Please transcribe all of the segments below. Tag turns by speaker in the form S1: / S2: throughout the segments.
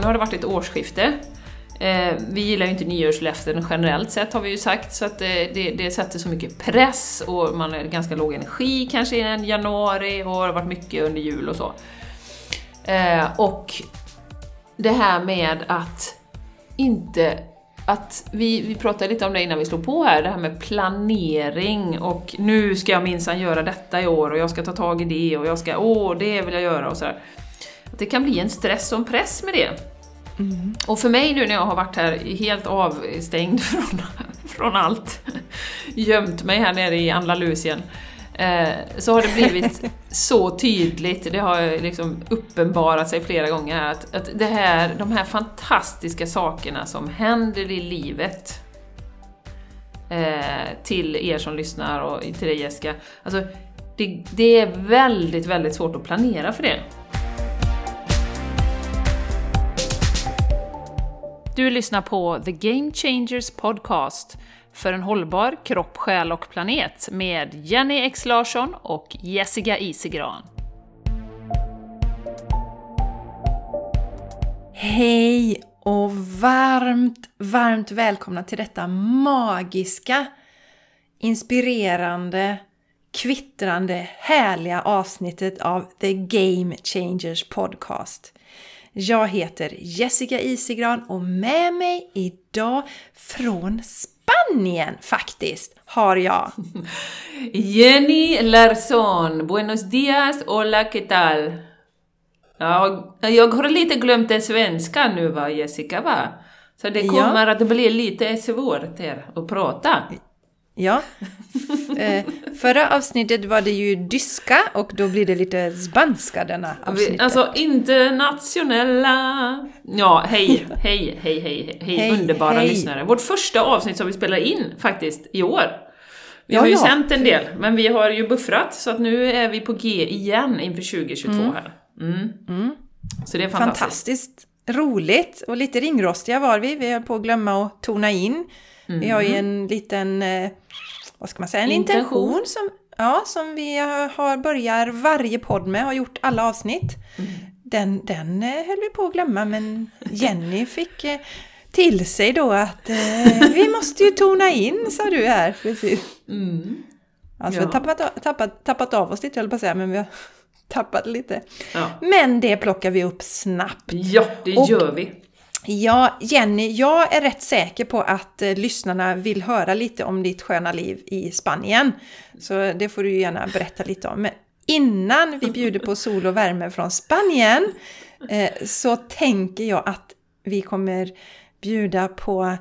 S1: nu har det varit ett årsskifte. Eh, vi gillar ju inte nyårslöften generellt sett har vi ju sagt, så att eh, det, det sätter så mycket press och man är ganska låg energi kanske i januari och det har varit mycket under jul och så. Eh, och det här med att inte att vi, vi pratade lite om det innan vi slog på här, det här med planering och nu ska jag minsann göra detta i år och jag ska ta tag i det och jag ska, åh, det vill jag göra och sådär. Att det kan bli en stress och en press med det. Mm. Och för mig nu när jag har varit här helt avstängd från, från allt, gömt mig här nere i Andalusien, eh, så har det blivit så tydligt, det har liksom uppenbarat sig flera gånger här, att, att det här, de här fantastiska sakerna som händer i livet eh, till er som lyssnar och till dig Jessica, alltså det, det är väldigt, väldigt svårt att planera för det. Du lyssnar på The Game Changers Podcast för en hållbar kropp, själ och planet med Jenny X Larsson och Jessica Isigran.
S2: Hej och varmt, varmt välkomna till detta magiska, inspirerande, kvittrande, härliga avsnittet av The Game Changers Podcast. Jag heter Jessica Isigran och med mig idag från Spanien faktiskt har jag
S1: Jenny Larsson. Buenos dias, hola, ¿qué tal? Ja, jag har lite glömt det svenska nu va, Jessica va? Så det kommer ja. att bli lite svårt här att prata.
S2: Ja. Eh, förra avsnittet var det ju dyska och då blir det lite spanska denna avsnittet.
S1: Alltså internationella... Ja, hej, hej, hej, hej, hej, hej underbara hej. lyssnare. Vårt första avsnitt som vi spelar in faktiskt i år. Vi ja, har ju ja. sänt en del, men vi har ju buffrat så att nu är vi på G igen inför 2022 mm. här. Mm. Mm.
S2: Så det är fantastiskt. Fantastiskt roligt och lite ringrostiga var vi. Vi höll på att glömma att tona in. Mm. Vi har ju mm. en liten, eh, vad ska man säga, en intention, intention som, ja, som vi har, börjar varje podd med, har gjort alla avsnitt. Mm. Den, den eh, höll vi på att glömma men Jenny fick eh, till sig då att eh, vi måste ju tona in, sa du här. Precis. Mm. Alltså ja. vi har tappat, tappat, tappat av oss lite, höll på att säga, men vi har tappat lite. Ja. Men det plockar vi upp snabbt.
S1: Ja, det Och gör vi.
S2: Ja, Jenny, jag är rätt säker på att eh, lyssnarna vill höra lite om ditt sköna liv i Spanien. Så det får du gärna berätta lite om. Men innan vi bjuder på sol och värme från Spanien eh, så tänker jag att vi kommer bjuda på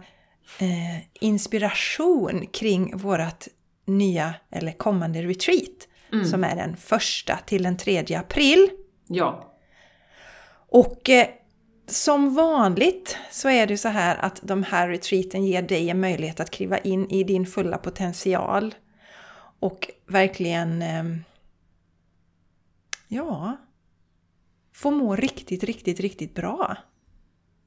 S2: eh, inspiration kring vårt nya eller kommande retreat. Mm. Som är den första till den tredje april.
S1: Ja.
S2: Och eh, som vanligt så är det så här att de här retreaten ger dig en möjlighet att kliva in i din fulla potential och verkligen ehm, ja, få må riktigt, riktigt, riktigt bra.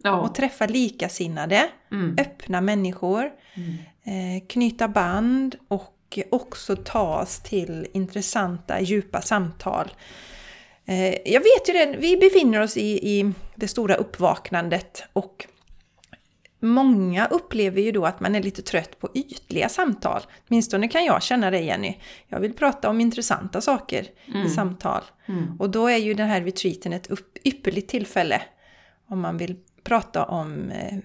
S2: Ja. Och träffa likasinnade, mm. öppna människor, mm. Eh, knyta band och också ta oss till intressanta, djupa samtal jag vet ju det, vi befinner oss i, i det stora uppvaknandet och Många upplever ju då att man är lite trött på ytliga samtal. Åtminstone kan jag känna det Jenny. Jag vill prata om intressanta saker mm. i samtal. Mm. Och då är ju den här retreaten ett ypperligt tillfälle om man vill prata om eh,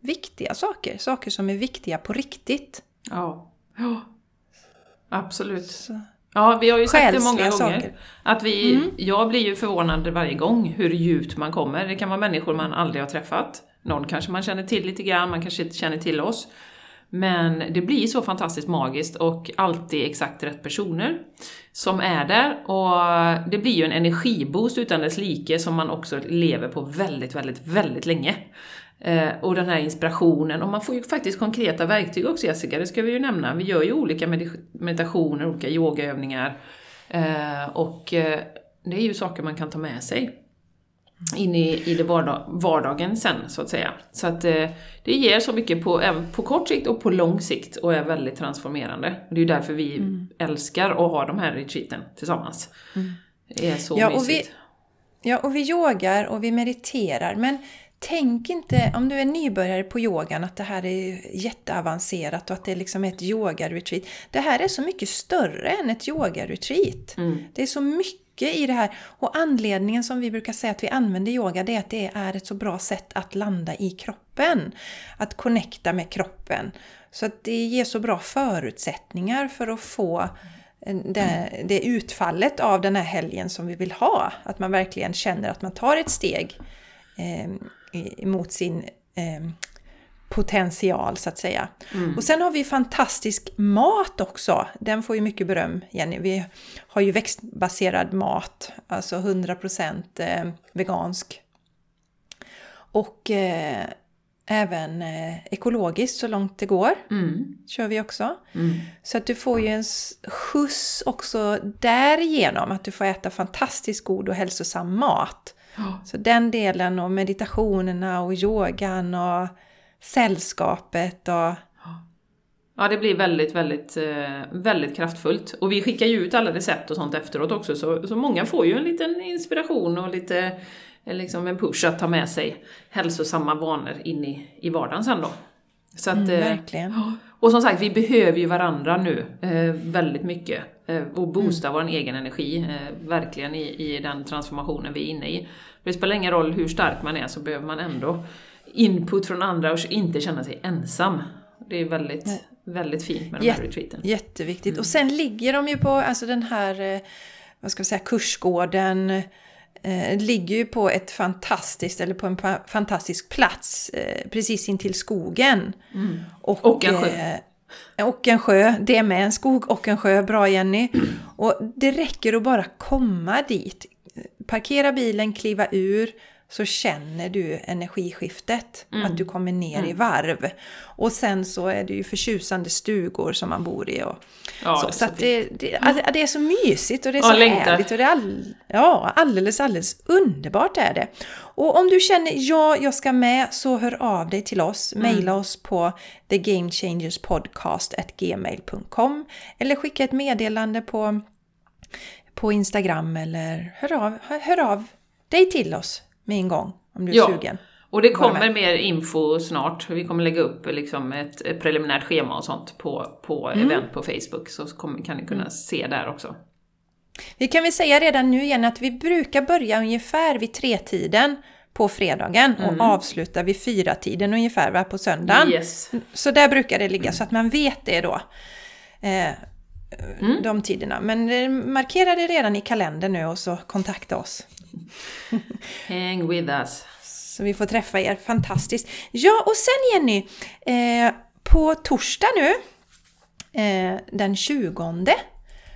S2: viktiga saker. Saker som är viktiga på riktigt.
S1: Ja, ja. absolut. Så. Ja, vi har ju sagt det många saker. gånger. Att vi, mm. Jag blir ju förvånad varje gång hur djupt man kommer. Det kan vara människor man aldrig har träffat. Någon kanske man känner till lite grann, man kanske inte känner till oss. Men det blir så fantastiskt magiskt och alltid exakt rätt personer som är där. Och det blir ju en energiboost utan dess like som man också lever på väldigt, väldigt, väldigt länge. Eh, och den här inspirationen. Och man får ju faktiskt konkreta verktyg också Jessica, det ska vi ju nämna. Vi gör ju olika meditationer, olika yogaövningar. Eh, och eh, det är ju saker man kan ta med sig in i, i det vardag, vardagen sen, så att säga. Så att det ger så mycket på, även på kort sikt och på lång sikt och är väldigt transformerande. Och det är ju därför vi mm. älskar att ha de här retreaten tillsammans. Mm. Det är så
S2: ja,
S1: mysigt.
S2: Och vi, ja, och vi yogar och vi mediterar, men tänk inte, om du är nybörjare på yogan, att det här är jätteavancerat och att det liksom är ett yoga-retreat. Det här är så mycket större än ett yoga-retreat. Mm. Det är så mycket i det här. Och anledningen som vi brukar säga att vi använder yoga, det är att det är ett så bra sätt att landa i kroppen. Att connecta med kroppen. Så att det ger så bra förutsättningar för att få det, det utfallet av den här helgen som vi vill ha. Att man verkligen känner att man tar ett steg eh, mot sin eh, potential så att säga. Mm. Och sen har vi fantastisk mat också. Den får ju mycket beröm, Jenny. Vi har ju växtbaserad mat, alltså 100% eh, vegansk. Och eh, även eh, ekologiskt så långt det går. Mm. Kör vi också. Mm. Så att du får ju en skjuts också därigenom att du får äta fantastiskt god och hälsosam mat. Så den delen och meditationerna och yogan och sällskapet och
S1: Ja, det blir väldigt, väldigt, eh, väldigt kraftfullt. Och vi skickar ju ut alla recept och sånt efteråt också, så, så många får ju en liten inspiration och lite liksom en push att ta med sig hälsosamma vanor in i, i vardagen sen då.
S2: Så att, mm, eh, verkligen.
S1: Och som sagt, vi behöver ju varandra nu eh, väldigt mycket. Eh, och boosta mm. vår egen energi, eh, verkligen i, i den transformationen vi är inne i. Det spelar ingen roll hur stark man är så behöver man ändå input från andra och inte känna sig ensam. Det är väldigt, Nej. väldigt fint med de här retreaten.
S2: Jätteviktigt. Mm. Och sen ligger de ju på alltså den här, eh, vad ska vi säga, kursgården eh, ligger ju på ett fantastiskt, eller på en fantastisk plats eh, precis intill skogen.
S1: Mm. Och, och en sjö.
S2: Eh, och en sjö, det är med en skog och en sjö, bra Jenny. Och det räcker att bara komma dit. Parkera bilen, kliva ur, så känner du energiskiftet. Mm. Att du kommer ner mm. i varv. Och sen så är det ju förtjusande stugor som man bor i. Och ja, så, det så, så det, det, det, är så mysigt och det är så härligt. Och det är all, ja, alldeles, alldeles underbart är det. Och om du känner ja, jag ska med, så hör av dig till oss. Mm. Maila oss på thegamechangerspodcast.gmail.com Eller skicka ett meddelande på, på Instagram eller hör av, hör av dig till oss med en gång om du är ja. sugen.
S1: Och det kommer mer info snart. Vi kommer lägga upp liksom ett, preliminärt schema och sånt på, på mm. event på Facebook, så kommer, kan ni kunna mm. se där också.
S2: Vi kan väl säga redan nu igen att vi brukar börja ungefär vid tretiden på fredagen och mm. avsluta vid fyra tiden ungefär va, på söndagen.
S1: Yes.
S2: Så där brukar det ligga, så att man vet det då. Eh, mm. De tiderna. Men eh, markera det redan i kalendern nu och så kontakta oss.
S1: Hang with us.
S2: Så vi får träffa er, fantastiskt. Ja, och sen Jenny, eh, på torsdag nu, eh, den 20,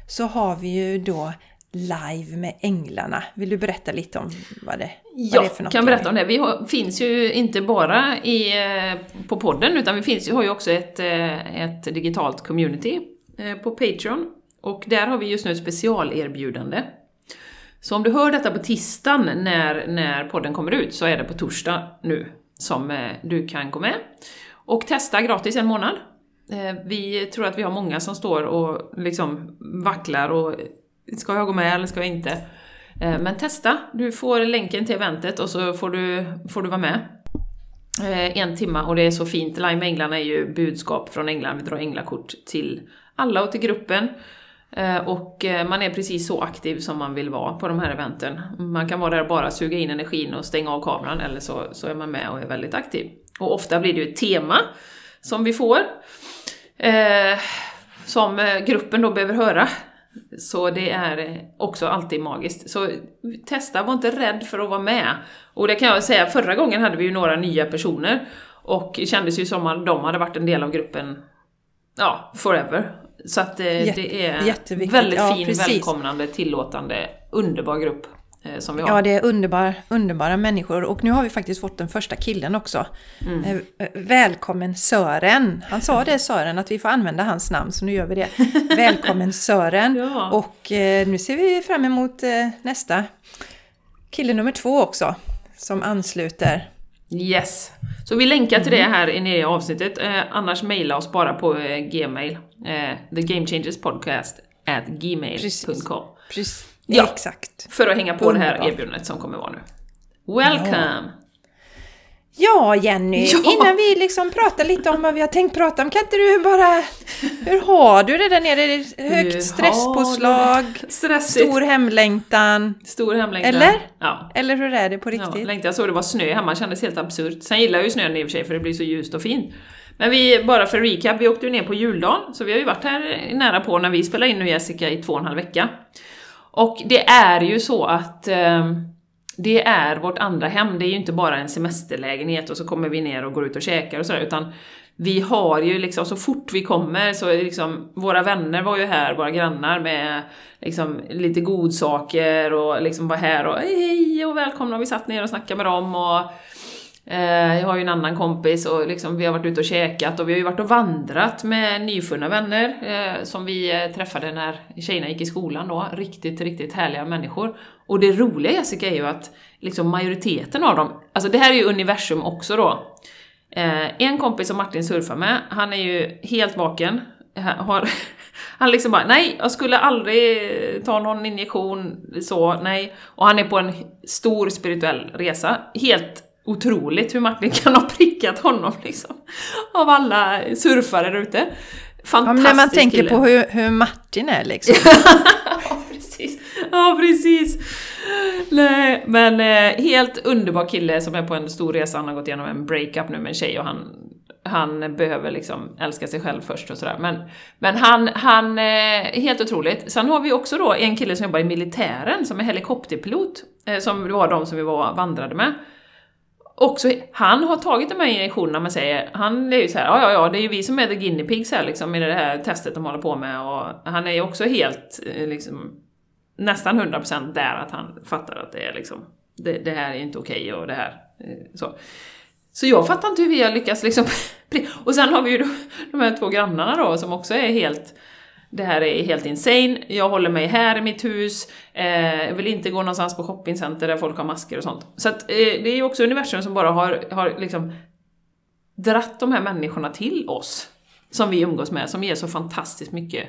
S2: så har vi ju då live med Änglarna. Vill du berätta lite om vad det,
S1: ja,
S2: vad det är för något?
S1: Jag kan berätta om det. Vi har, finns ju inte bara i, eh, på podden, utan vi finns, har ju också ett, eh, ett digitalt community eh, Eh, på Patreon. Och där har vi just nu ett specialerbjudande så om du hör detta på tisdagen när, när podden kommer ut så är det på torsdag nu som eh, du kan gå med och testa gratis en månad. Eh, vi tror att vi har många som står och liksom vacklar och ska jag gå med eller ska jag inte? Men testa, du får länken till eventet och så får du, får du vara med. En timme och det är så fint. Lime Änglarna är ju budskap från England, vi drar änglakort till alla och till gruppen. Eh, och eh, man är precis så aktiv som man vill vara på de här eventen. Man kan vara där och bara suga in energin och stänga av kameran, eller så, så är man med och är väldigt aktiv. Och ofta blir det ju ett tema som vi får, eh, som eh, gruppen då behöver höra. Så det är också alltid magiskt. Så testa, var inte rädd för att vara med. Och det kan jag säga, förra gången hade vi ju några nya personer och det kändes ju som att de hade varit en del av gruppen, ja, forever. Så att eh, det, det är väldigt ja, fin, precis. välkomnande, tillåtande, underbar grupp eh, som vi har.
S2: Ja, det är underbar, underbara människor. Och nu har vi faktiskt fått den första killen också. Mm. Eh, välkommen Sören! Han sa det Sören, att vi får använda hans namn, så nu gör vi det. Välkommen Sören! ja. Och nu ser vi fram emot nästa kille nummer två också, som ansluter.
S1: Yes! Så vi länkar till det mm. här i avsnittet, annars mejla oss bara på eh, gmail. Eh, thegamechangerspodcast at gmail.com.
S2: Ja, exakt.
S1: För att hänga på Underbar. det här erbjudandet som kommer vara nu. Welcome! Ja.
S2: Ja Jenny, ja. innan vi liksom pratar lite om vad vi har tänkt prata om, kan inte du bara... Hur har du det där nere? Högt stresspåslag, stor hemlängtan.
S1: Stor hemlängtan.
S2: Eller? Ja. Eller hur är det på riktigt?
S1: Ja, längtan. Jag såg det var snö hemma, kändes helt absurt. Sen gillar jag ju snön i och för sig för det blir så ljust och fint. Men vi, bara för recap, vi åkte ju ner på juldagen, så vi har ju varit här nära på när vi spelar in nu Jessica i två och en halv vecka. Och det är ju så att eh, det är vårt andra hem, det är ju inte bara en semesterlägenhet och så kommer vi ner och går ut och käkar och sådär, utan vi har ju liksom, så fort vi kommer så är liksom, våra vänner var ju här, våra grannar med liksom lite godsaker och liksom var här och hej och välkomna och vi satt ner och snackade med dem och Eh, jag har ju en annan kompis och liksom, vi har varit ute och käkat och vi har ju varit och vandrat med nyfunna vänner eh, som vi eh, träffade när tjejerna gick i skolan då. Riktigt, riktigt härliga människor. Och det roliga Jessica är ju att liksom majoriteten av dem, alltså det här är ju universum också då. Eh, en kompis som Martin surfar med, han är ju helt vaken. Har, han liksom bara, nej, jag skulle aldrig ta någon injektion, så, nej. Och han är på en stor spirituell resa. Helt otroligt hur Martin kan ha prickat honom liksom. Av alla surfare där ute.
S2: Fantastisk ja, När man tänker kille. på hur, hur Martin är liksom.
S1: ja, precis. Ja, precis. Nej, men eh, helt underbar kille som är på en stor resa. Han har gått igenom en breakup nu med en tjej och han, han behöver liksom älska sig själv först och sådär. Men, men han, han eh, helt otroligt. Sen har vi också då en kille som jobbar i militären som är helikopterpilot. Eh, som var de som vi var vandrade med också, han har tagit de här injektionerna, man säger, han är ju såhär, ja ja ja, det är ju vi som är the guinea pigs här liksom i det här testet de håller på med och han är ju också helt, eh, liksom, nästan 100% där att han fattar att det är liksom, det, det här är inte okej okay och det här, eh, så. Så jag fattar inte hur vi har lyckats liksom, och sen har vi ju de här två grannarna då som också är helt det här är helt insane, jag håller mig här i mitt hus, eh, jag vill inte gå någonstans på shoppingcenter där folk har masker och sånt. Så att, eh, det är ju också universum som bara har, har liksom dratt de här människorna till oss, som vi umgås med, som ger så fantastiskt mycket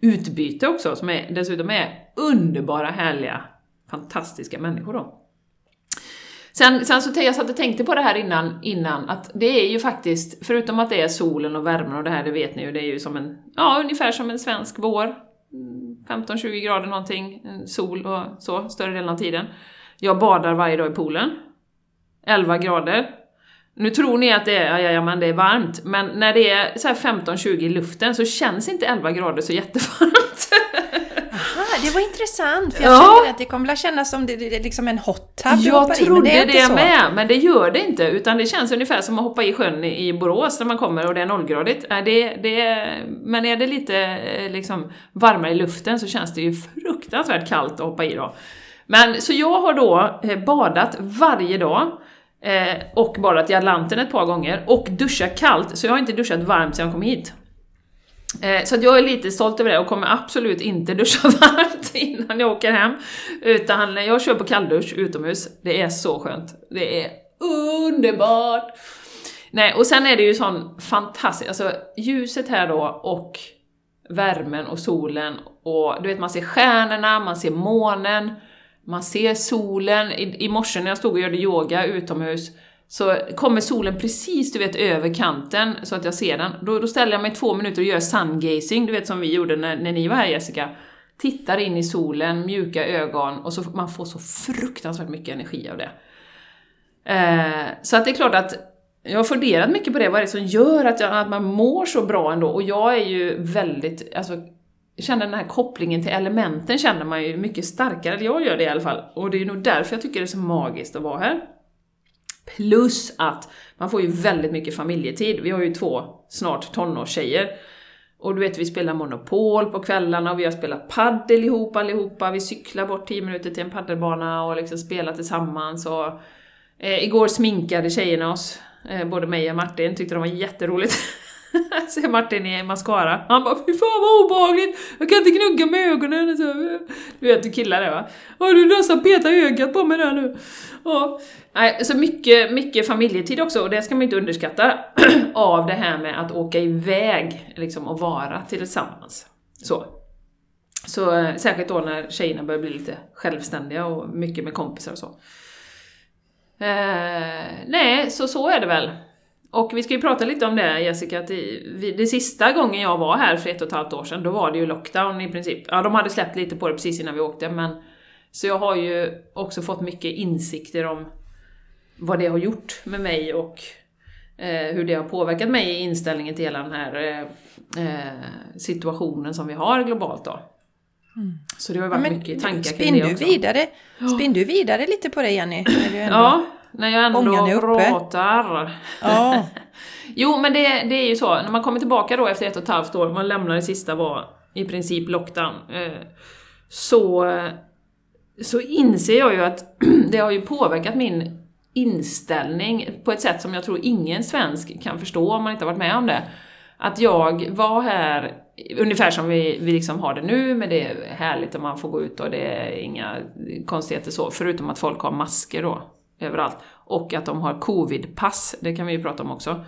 S1: utbyte också, som är, dessutom är underbara, härliga, fantastiska människor då. Sen, sen så jag satt och tänkte på det här innan, innan, att det är ju faktiskt, förutom att det är solen och värmen och det här, det vet ni ju, det är ju som en, ja ungefär som en svensk vår. Mm, 15-20 grader någonting, eh, sol och så, större delen av tiden. Jag badar varje dag i poolen. 11 grader. Nu tror ni att det är, ja, ja, men det är varmt, men när det är så 15-20 i luften så känns inte 11 grader så jättevarmt.
S2: det var intressant. För jag ja. känner att det kommer att kännas som det, det är liksom en hot tub
S1: Jag trodde i, det, det med, men det gör det inte. Utan det känns ungefär som att hoppa i sjön i, i Borås när man kommer och det är nollgradigt. Det, det, men är det lite eh, liksom, varmare i luften så känns det ju fruktansvärt kallt att hoppa i då. Men så jag har då eh, badat varje dag. Eh, och badat i Atlanten ett par gånger och duschat kallt, så jag har inte duschat varmt sedan jag kom hit. Eh, så jag är lite stolt över det och kommer absolut inte duscha varmt innan jag åker hem. Utan jag kör på kalldusch utomhus. Det är så skönt. Det är underbart! Nej, och sen är det ju sån fantastisk, alltså ljuset här då och värmen och solen och du vet man ser stjärnorna, man ser månen, man ser solen. I, i morse när jag stod och gjorde yoga utomhus så kommer solen precis du vet över kanten så att jag ser den. Då, då ställer jag mig två minuter och gör sungazing, du vet som vi gjorde när, när ni var här Jessica. Tittar in i solen, mjuka ögon och så man får så fruktansvärt mycket energi av det. Eh, så att det är klart att jag har funderat mycket på det, vad är det som gör att, jag, att man mår så bra ändå? Och jag är ju väldigt, alltså känner den här kopplingen till elementen känner man ju mycket starkare, jag gör det i alla fall. Och det är nog därför jag tycker det är så magiskt att vara här. Plus att man får ju väldigt mycket familjetid. Vi har ju två snart tonårstjejer. Och du vet, vi spelar Monopol på kvällarna och vi har spelat paddel ihop allihopa. Vi cyklar bort 10 minuter till en paddelbana och liksom spelar tillsammans. Och, eh, igår sminkade tjejerna oss, eh, både mig och Martin, tyckte de var jätteroligt. Ser Martin i mascara. Han bara fy fan vad obehagligt! Jag kan inte gnugga med ögonen. Du vet hur killar är va? Har du nästan petat ögat på mig där nu. Ja. Nej, så mycket, mycket familjetid också, och det ska man inte underskatta, av det här med att åka iväg liksom, och vara tillsammans. Så. Så eh, särskilt då när tjejerna börjar bli lite självständiga och mycket med kompisar och så. Eh, nej, så så är det väl. Och vi ska ju prata lite om det Jessica, att det, det sista gången jag var här för ett och ett halvt år sedan, då var det ju lockdown i princip. Ja, de hade släppt lite på det precis innan vi åkte, men så jag har ju också fått mycket insikter om vad det har gjort med mig och eh, hur det har påverkat mig i inställningen till hela den här eh, eh situationen som vi har globalt då. Mm. Så det har varit ja, mycket tankar kring det också.
S2: Vidare, spinn du vidare lite på det Jenny?
S1: ja, när jag ändå pratar. Ja. jo, men det, det är ju så, när man kommer tillbaka då efter ett och ett halvt år, man lämnar det sista var i princip lockdown, eh, så, så inser jag ju att det har ju påverkat min inställning på ett sätt som jag tror ingen svensk kan förstå om man inte har varit med om det. Att jag var här, ungefär som vi, vi liksom har det nu, men det är härligt och man får gå ut och det är inga konstigheter så, förutom att folk har masker då, överallt. Och att de har covidpass, det kan vi ju prata om också,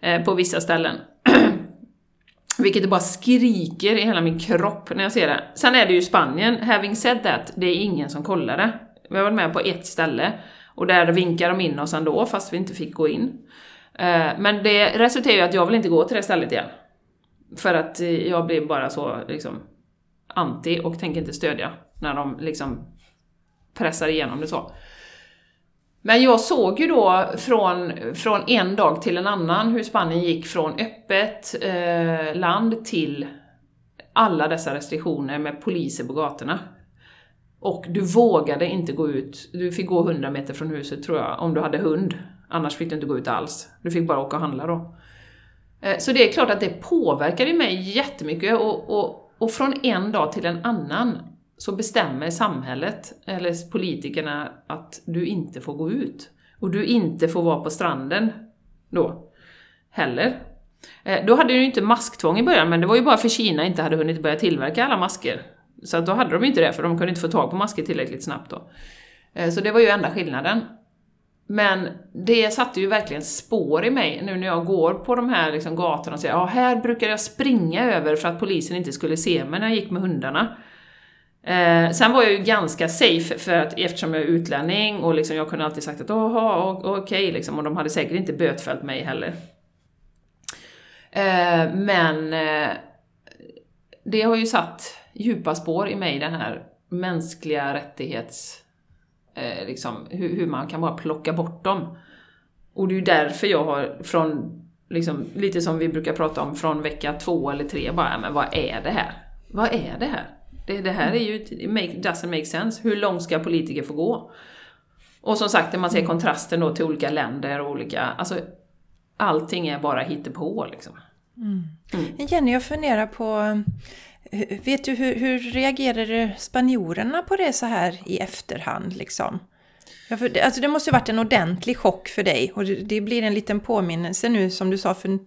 S1: eh, på vissa ställen. Vilket det bara skriker i hela min kropp när jag ser det. Sen är det ju Spanien, having said that, det är ingen som kollar det. Vi har varit med på ett ställe, och där vinkar de in oss ändå, fast vi inte fick gå in. Eh, men det resulterar ju att jag vill inte gå till det stället igen. För att jag blir bara så liksom anti och tänker inte stödja när de liksom pressar igenom det så. Men jag såg ju då från, från en dag till en annan hur Spanien gick från öppet eh, land till alla dessa restriktioner med poliser på gatorna. Och du vågade inte gå ut, du fick gå 100 meter från huset tror jag, om du hade hund. Annars fick du inte gå ut alls. Du fick bara åka och handla då. Eh, så det är klart att det påverkade mig jättemycket och, och, och från en dag till en annan så bestämmer samhället, eller politikerna, att du inte får gå ut. Och du inte får vara på stranden då, heller. Eh, då hade du ju inte masktvång i början, men det var ju bara för Kina inte hade hunnit börja tillverka alla masker. Så då hade de inte det, för de kunde inte få tag på masker tillräckligt snabbt då. Eh, så det var ju enda skillnaden. Men det satte ju verkligen spår i mig nu när jag går på de här liksom gatorna och säger ja, här brukade jag springa över för att polisen inte skulle se mig när jag gick med hundarna. Eh, sen var jag ju ganska safe för att eftersom jag är utlänning och liksom jag kunde alltid sagt att jaha, okej okay, liksom, och de hade säkert inte bötfällt mig heller. Eh, men eh, det har ju satt djupa spår i mig, den här mänskliga rättighets... Eh, liksom, hur, hur, man kan bara plocka bort dem. Och det är ju därför jag har från, liksom, lite som vi brukar prata om, från vecka två eller tre bara, men vad är det här? Vad är det här? Det, det här är ju, make, doesn't make sense. Hur långt ska politiker få gå? Och som sagt, när man ser mm. kontrasten då till olika länder och olika, alltså allting är bara hittepå liksom.
S2: Mm. Mm. Jenny, jag funderar på Vet du hur, hur reagerade spanjorerna på det så här i efterhand? Liksom? Ja, för, alltså det måste ju varit en ordentlig chock för dig och det, det, blir en liten påminnelse nu som du sa för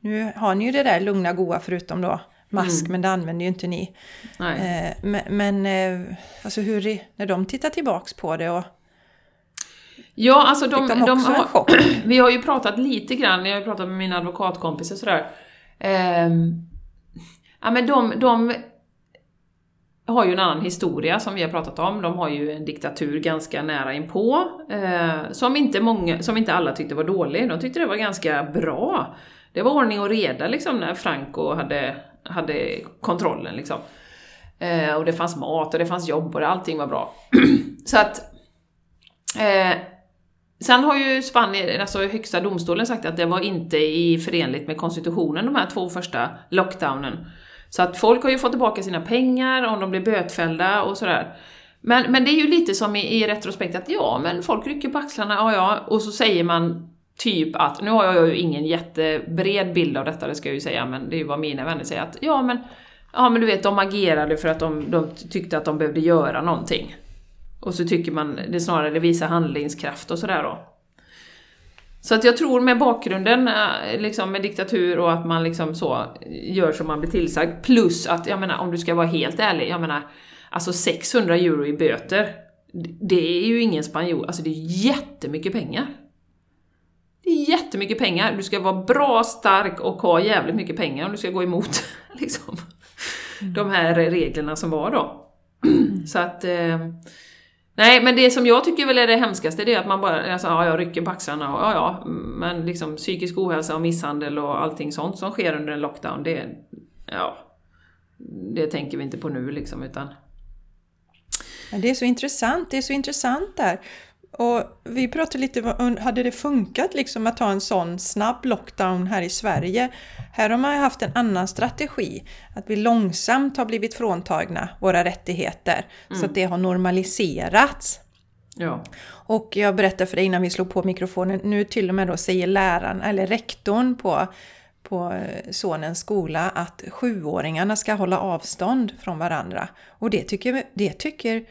S2: nu har ni ju det där lugna goa förutom då mask mm. men det använder ju inte ni. Eh, men, men eh, alltså hur, när de tittar tillbaks på det och
S1: Ja, alltså de, de, de har, vi har ju pratat lite grann, jag har ju pratat med mina advokatkompisar sådär. Eh, Ja men de, de har ju en annan historia som vi har pratat om. De har ju en diktatur ganska nära inpå, eh, som, inte många, som inte alla tyckte var dålig. De tyckte det var ganska bra. Det var ordning och reda liksom när Franco hade, hade kontrollen liksom. Eh, och det fanns mat och det fanns jobb och allting var bra. Så att... Eh, sen har ju Spanien, alltså högsta domstolen sagt att det var inte i förenligt med konstitutionen de här två första lockdownen. Så att folk har ju fått tillbaka sina pengar om de blir bötfällda och sådär. Men, men det är ju lite som i, i retrospekt att ja, men folk rycker på axlarna, ja ja, och så säger man typ att, nu har jag ju ingen jättebred bild av detta, det ska jag ju säga, men det är ju vad mina vänner säger att ja men, ja men du vet, de agerade för att de, de tyckte att de behövde göra någonting. Och så tycker man det snarare det visar handlingskraft och sådär då. Så att jag tror med bakgrunden, eh, liksom med diktatur och att man liksom så gör som man blir tillsagd, plus att, jag menar, om du ska vara helt ärlig, jag menar, alltså 600 euro i böter, det är ju ingen spanjor, alltså det är jättemycket pengar. Jättemycket pengar, du ska vara bra stark och ha jävligt mycket pengar om du ska gå emot liksom, mm. de här reglerna som var då. Så att, eh, Nej, men det som jag tycker väl är det hemskaste, det är att man bara, alltså, ja, jag rycker på axlarna och ja, ja, men liksom psykisk ohälsa och misshandel och allting sånt som sker under en lockdown, det, ja, det tänker vi inte på nu liksom, utan...
S2: Ja, det är så intressant, det är så intressant där. Och vi pratade lite om, hade det funkat liksom att ha en sån snabb lockdown här i Sverige? Här har man haft en annan strategi, att vi långsamt har blivit fråntagna våra rättigheter, mm. så att det har normaliserats.
S1: Ja.
S2: Och jag berättade för dig innan vi slog på mikrofonen, nu till och med då säger läraren, eller rektorn på, på eh, sonens skola att sjuåringarna ska hålla avstånd från varandra. Och det tycker, det tycker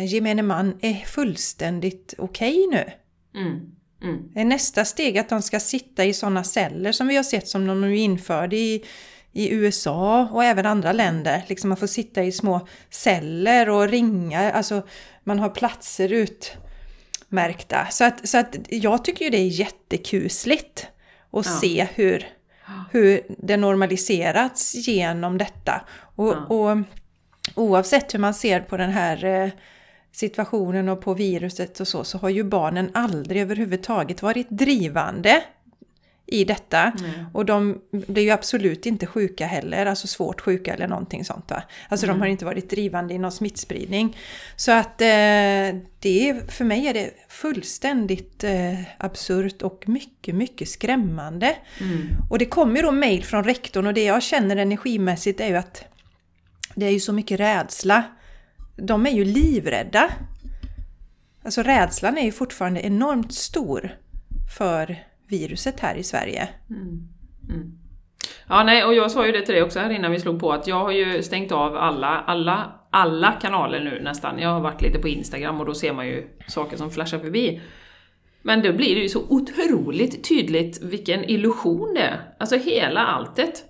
S2: gemene man är fullständigt okej okay nu.
S1: Mm. Mm.
S2: Det är nästa steg att de ska sitta i sådana celler som vi har sett som de nu införde i, i USA och även andra länder. Liksom man får sitta i små celler och ringa, alltså man har platser utmärkta. Så att, så att jag tycker ju det är jättekusligt att ja. se hur, hur det normaliserats genom detta. Och, ja. och oavsett hur man ser på den här eh, situationen och på viruset och så, så har ju barnen aldrig överhuvudtaget varit drivande i detta. Mm. Och de, är ju absolut inte sjuka heller, alltså svårt sjuka eller någonting sånt. Va? Alltså mm. de har inte varit drivande i någon smittspridning. Så att eh, det, för mig är det fullständigt eh, absurt och mycket, mycket skrämmande.
S1: Mm.
S2: Och det kommer ju då mail från rektorn och det jag känner energimässigt är ju att det är ju så mycket rädsla de är ju livrädda. Alltså rädslan är ju fortfarande enormt stor för viruset här i Sverige.
S1: Mm. Mm. Ja, nej, och jag sa ju det till dig också här innan vi slog på att jag har ju stängt av alla, alla, alla kanaler nu nästan. Jag har varit lite på Instagram och då ser man ju saker som flashar förbi. Men då blir det ju så otroligt tydligt vilken illusion det är. Alltså hela alltet.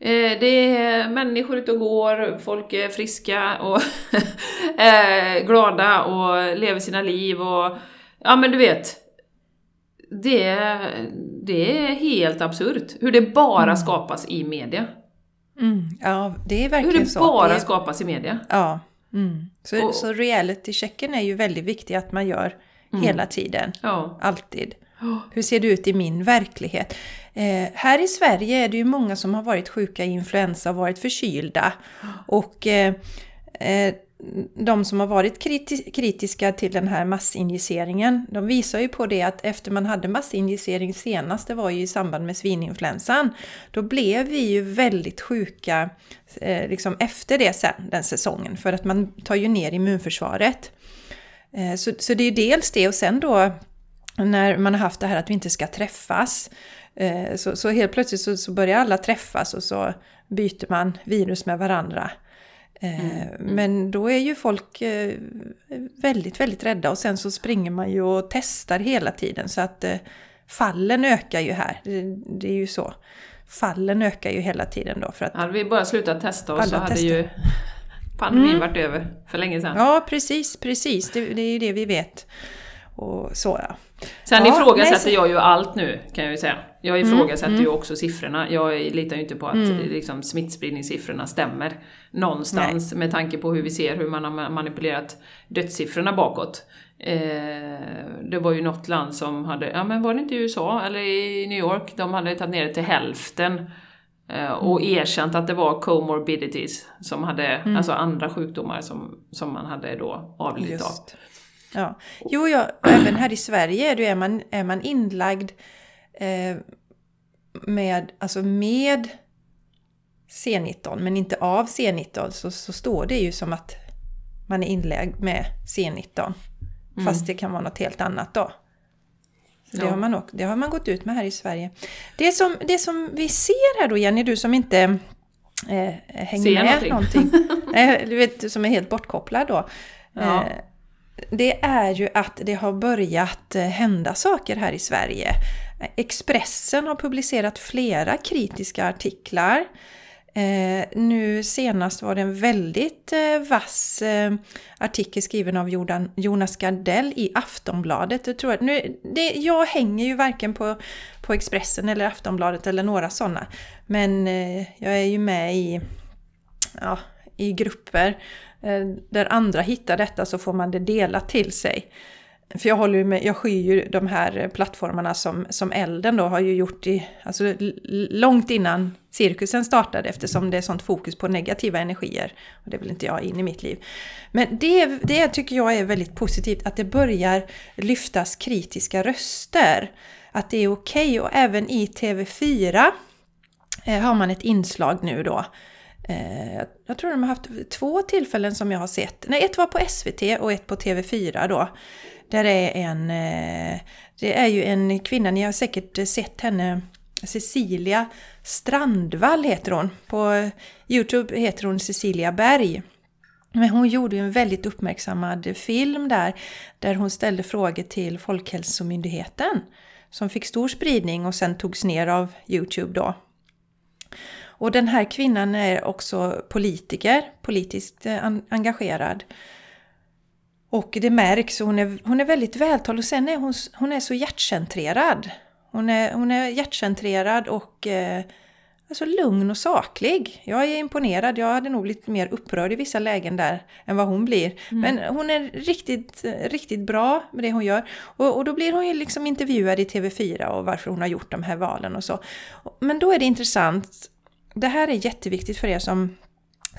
S1: Eh, det är människor ute och går, folk är friska och eh, glada och lever sina liv och ja men du vet. Det, det är helt absurt hur det bara mm. skapas i media.
S2: Mm. Ja, det är verkligen så.
S1: Hur det
S2: så.
S1: bara
S2: det...
S1: skapas i media.
S2: Ja. Mm. Så, och, så reality-checken är ju väldigt viktig att man gör mm. hela tiden.
S1: Ja.
S2: Alltid. Hur ser det ut i min verklighet? Eh, här i Sverige är det ju många som har varit sjuka i influensa och varit förkylda. Och eh, eh, de som har varit kritiska till den här massinjiceringen, de visar ju på det att efter man hade massinjicering senast, det var ju i samband med svininfluensan, då blev vi ju väldigt sjuka eh, liksom efter det sen, den säsongen, för att man tar ju ner immunförsvaret. Eh, så, så det är ju dels det och sen då när man har haft det här att vi inte ska träffas. Eh, så, så helt plötsligt så, så, börjar alla träffas och så byter man virus med varandra. Eh, mm, mm. Men då är ju folk eh, väldigt, väldigt rädda och sen så springer man ju och testar hela tiden så att fallen ökar ju här. Det, är ju så. Fallen ökar ju hela tiden då. För att
S1: hade vi bara slutat testa oss så hade testar. ju pandemin mm. varit över för länge sedan.
S2: Ja, precis, precis. Det, det är ju det vi vet. Och så ja.
S1: Sen ja, ifrågasätter nej, jag ju allt nu, kan jag ju säga. Jag mm, ifrågasätter mm, ju också siffrorna. Jag litar ju inte på att mm. liksom, smittspridningssiffrorna stämmer någonstans nej. med tanke på hur vi ser hur man har manipulerat dödssiffrorna bakåt. Eh, det var ju något land som hade, ja men var det inte i USA eller i New York, de hade tagit ner det till hälften eh, och mm. erkänt att det var comorbidities som hade, mm. alltså andra sjukdomar som, som man hade då avlidit av.
S2: Ja. Jo, ja, även här i Sverige är, man, är man inlagd eh, med, alltså med C19 men inte av C19 så, så står det ju som att man är inlagd med C19. Mm. Fast det kan vara något helt annat då. Så det, ja. har man också, det har man gått ut med här i Sverige. Det som, det som vi ser här då Jenny, du som inte eh, hänger ser med någonting. någonting. eh, du vet, som är helt bortkopplad då. Ja. Eh, det är ju att det har börjat eh, hända saker här i Sverige. Expressen har publicerat flera kritiska artiklar. Eh, nu senast var det en väldigt eh, vass artikel skriven av Jonas Gardell i Aftonbladet. Jag, tror att nu, det, jag hänger ju varken på, på Expressen eller Aftonbladet eller några sådana. Men jag är ju med i, ja, i grupper Eh, där andra hittar detta så får man det delat till sig. För jag, håller med, jag skyr ju de här plattformarna som, som elden då har ju gjort i, alltså långt innan cirkusen startade eftersom det är sånt fokus på negativa energier. Och det vill inte jag in i mitt liv. Men det, det tycker jag är väldigt positivt att det börjar lyftas kritiska röster. Att det är okej okay. och även i TV4 eh, har man ett inslag nu då eh, jag tror de har haft två tillfällen som jag har sett. Nej, ett var på SVT och ett på TV4 då. Där är en, eh, det är ju en kvinna, ni har säkert sett henne, Cecilia Strandvall heter hon. På Youtube heter hon Cecilia Berg. Men hon gjorde ju en väldigt uppmärksammad film där, där hon ställde frågor till Folkhälsomyndigheten. Som fick stor spridning och sen togs ner av Youtube då. Och den här kvinnan är också politiker, politiskt eh, engagerad. Och det märks, hon är, hon är väldigt vältalig och sen är hon, hon är så hjärtcentrerad. Hon är, hon är hjärtcentrerad och eh, alltså lugn och saklig. Jag är imponerad, jag hade nog blivit mer upprörd i vissa lägen där än vad hon blir. Mm. Men hon är riktigt, riktigt bra med det hon gör. Och, och då blir hon ju liksom intervjuad i TV4 och varför hon har gjort de här valen och så. Men då är det intressant, det här är jätteviktigt för er som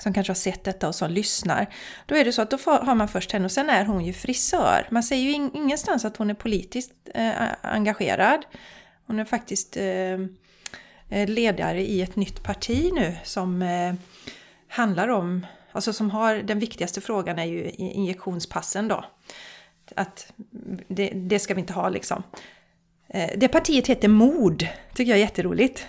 S2: som kanske har sett detta och som lyssnar. Då är det så att då har man först henne och sen är hon ju frisör. Man säger ju ingenstans att hon är politiskt eh, engagerad. Hon är faktiskt eh, eh, ledare i ett nytt parti nu som eh, handlar om, alltså som har, den viktigaste frågan är ju injektionspassen då. Att det, det ska vi inte ha liksom. Eh, det partiet heter MOD, tycker jag är jätteroligt.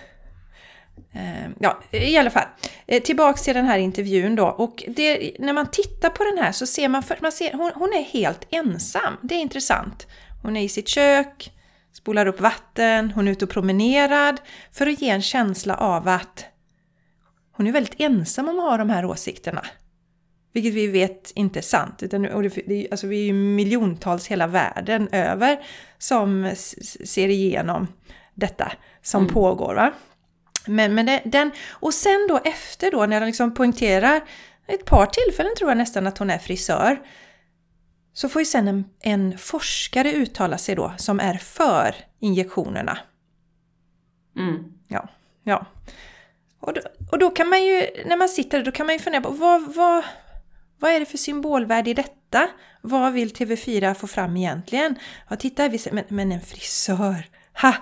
S2: Eh, ja, i alla fall. Eh, tillbaks till den här intervjun då. Och det, när man tittar på den här så ser man, för, man ser, hon, hon är helt ensam. Det är intressant. Hon är i sitt kök, spolar upp vatten, hon är ute och promenerad för att ge en känsla av att hon är väldigt ensam om att ha de här åsikterna. Vilket vi vet inte är sant. Utan, och det, alltså vi är ju miljontals hela världen över som ser igenom detta som mm. pågår. Va? Men, men den, och sen då efter då när de liksom poängterar ett par tillfällen tror jag nästan att hon är frisör. Så får ju sen en, en forskare uttala sig då som är för injektionerna.
S1: Mm.
S2: Ja, ja. Och då, och då kan man ju, när man sitter där, då kan man ju fundera på vad, vad, vad är det för symbolvärde i detta? Vad vill TV4 få fram egentligen? Ja, titta här, men, men en frisör! Ha!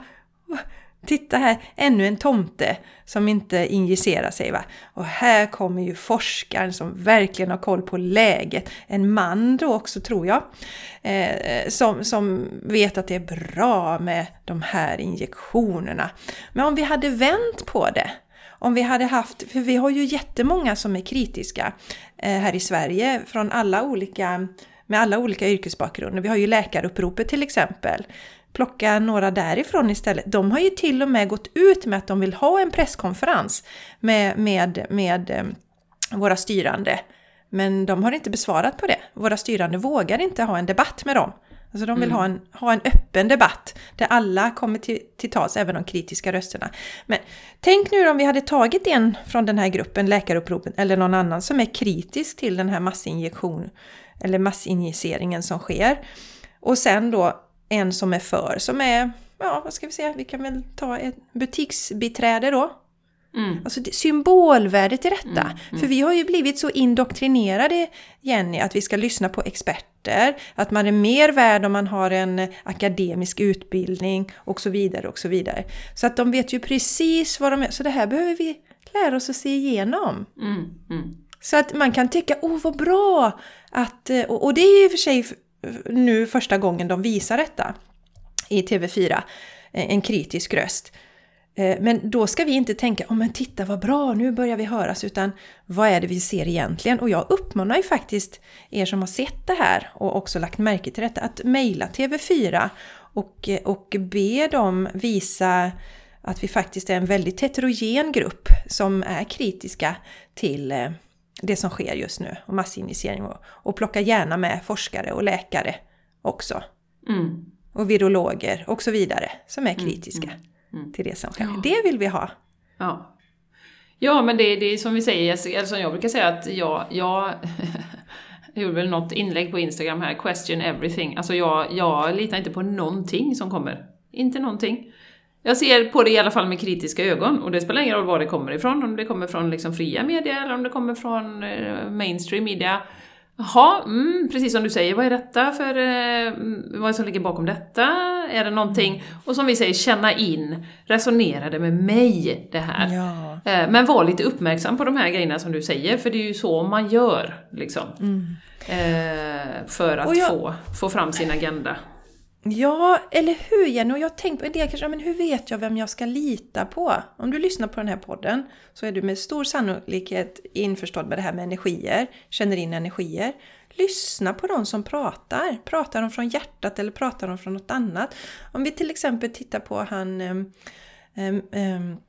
S2: Titta här, ännu en tomte som inte injicerar sig. Va? Och här kommer ju forskaren som verkligen har koll på läget. En man då också tror jag. Eh, som, som vet att det är bra med de här injektionerna. Men om vi hade vänt på det. Om vi hade haft, för vi har ju jättemånga som är kritiska eh, här i Sverige från alla olika med alla olika yrkesbakgrunder. Vi har ju läkaruppropet till exempel plocka några därifrån istället. De har ju till och med gått ut med att de vill ha en presskonferens med, med, med eh, våra styrande. Men de har inte besvarat på det. Våra styrande vågar inte ha en debatt med dem. Alltså de vill mm. ha, en, ha en öppen debatt där alla kommer till, till tals, även de kritiska rösterna. Men tänk nu om vi hade tagit en från den här gruppen, Läkaruppropet, eller någon annan som är kritisk till den här massinjektion eller massinjiceringen som sker. Och sen då en som är för, som är, ja vad ska vi säga, vi kan väl ta ett butiksbiträde då. Mm. Alltså symbolvärdet i detta. Mm, mm. För vi har ju blivit så indoktrinerade, Jenny, att vi ska lyssna på experter, att man är mer värd om man har en akademisk utbildning och så vidare och så vidare. Så att de vet ju precis vad de är. Så det här behöver vi lära oss att se igenom.
S1: Mm, mm.
S2: Så att man kan tycka, åh vad bra! Att, och det är ju för sig nu första gången de visar detta i TV4, en kritisk röst. Eh, men då ska vi inte tänka, oh, men titta vad bra, nu börjar vi höras, utan vad är det vi ser egentligen? Och jag uppmanar ju faktiskt er som har sett det här och också lagt märke till detta, att mejla TV4 och, och be dem visa att vi faktiskt är en väldigt heterogen grupp som är kritiska till eh, det som sker just nu och massinjicering och, och plocka gärna med forskare och läkare också.
S1: Mm.
S2: Och virologer och så vidare som är mm, kritiska mm. Mm. till det som sker. Ja. Det vill vi ha.
S1: Ja. Ja, men det, det är som vi säger, eller som jag brukar säga att jag, jag jag gjorde väl något inlägg på Instagram här, question everything. Alltså jag, jag litar inte på någonting som kommer. Inte någonting. Jag ser på det i alla fall med kritiska ögon och det spelar ingen roll var det kommer ifrån, om det kommer från liksom fria media eller om det kommer från eh, mainstream media. Jaha, mm, precis som du säger, vad är detta för, eh, vad är det som ligger bakom detta? Är det någonting, och som vi säger, känna in, resonera det med mig det här? Ja. Eh, men var lite uppmärksam på de här grejerna som du säger, för det är ju så man gör, liksom. Mm. Eh, för att jag... få, få fram sin agenda.
S2: Ja, eller hur Jenny? Och jag tänkte på det kanske, men hur vet jag vem jag ska lita på? Om du lyssnar på den här podden så är du med stor sannolikhet införstådd med det här med energier, känner in energier. Lyssna på de som pratar. Pratar de från hjärtat eller pratar de från något annat? Om vi till exempel tittar på han um, um,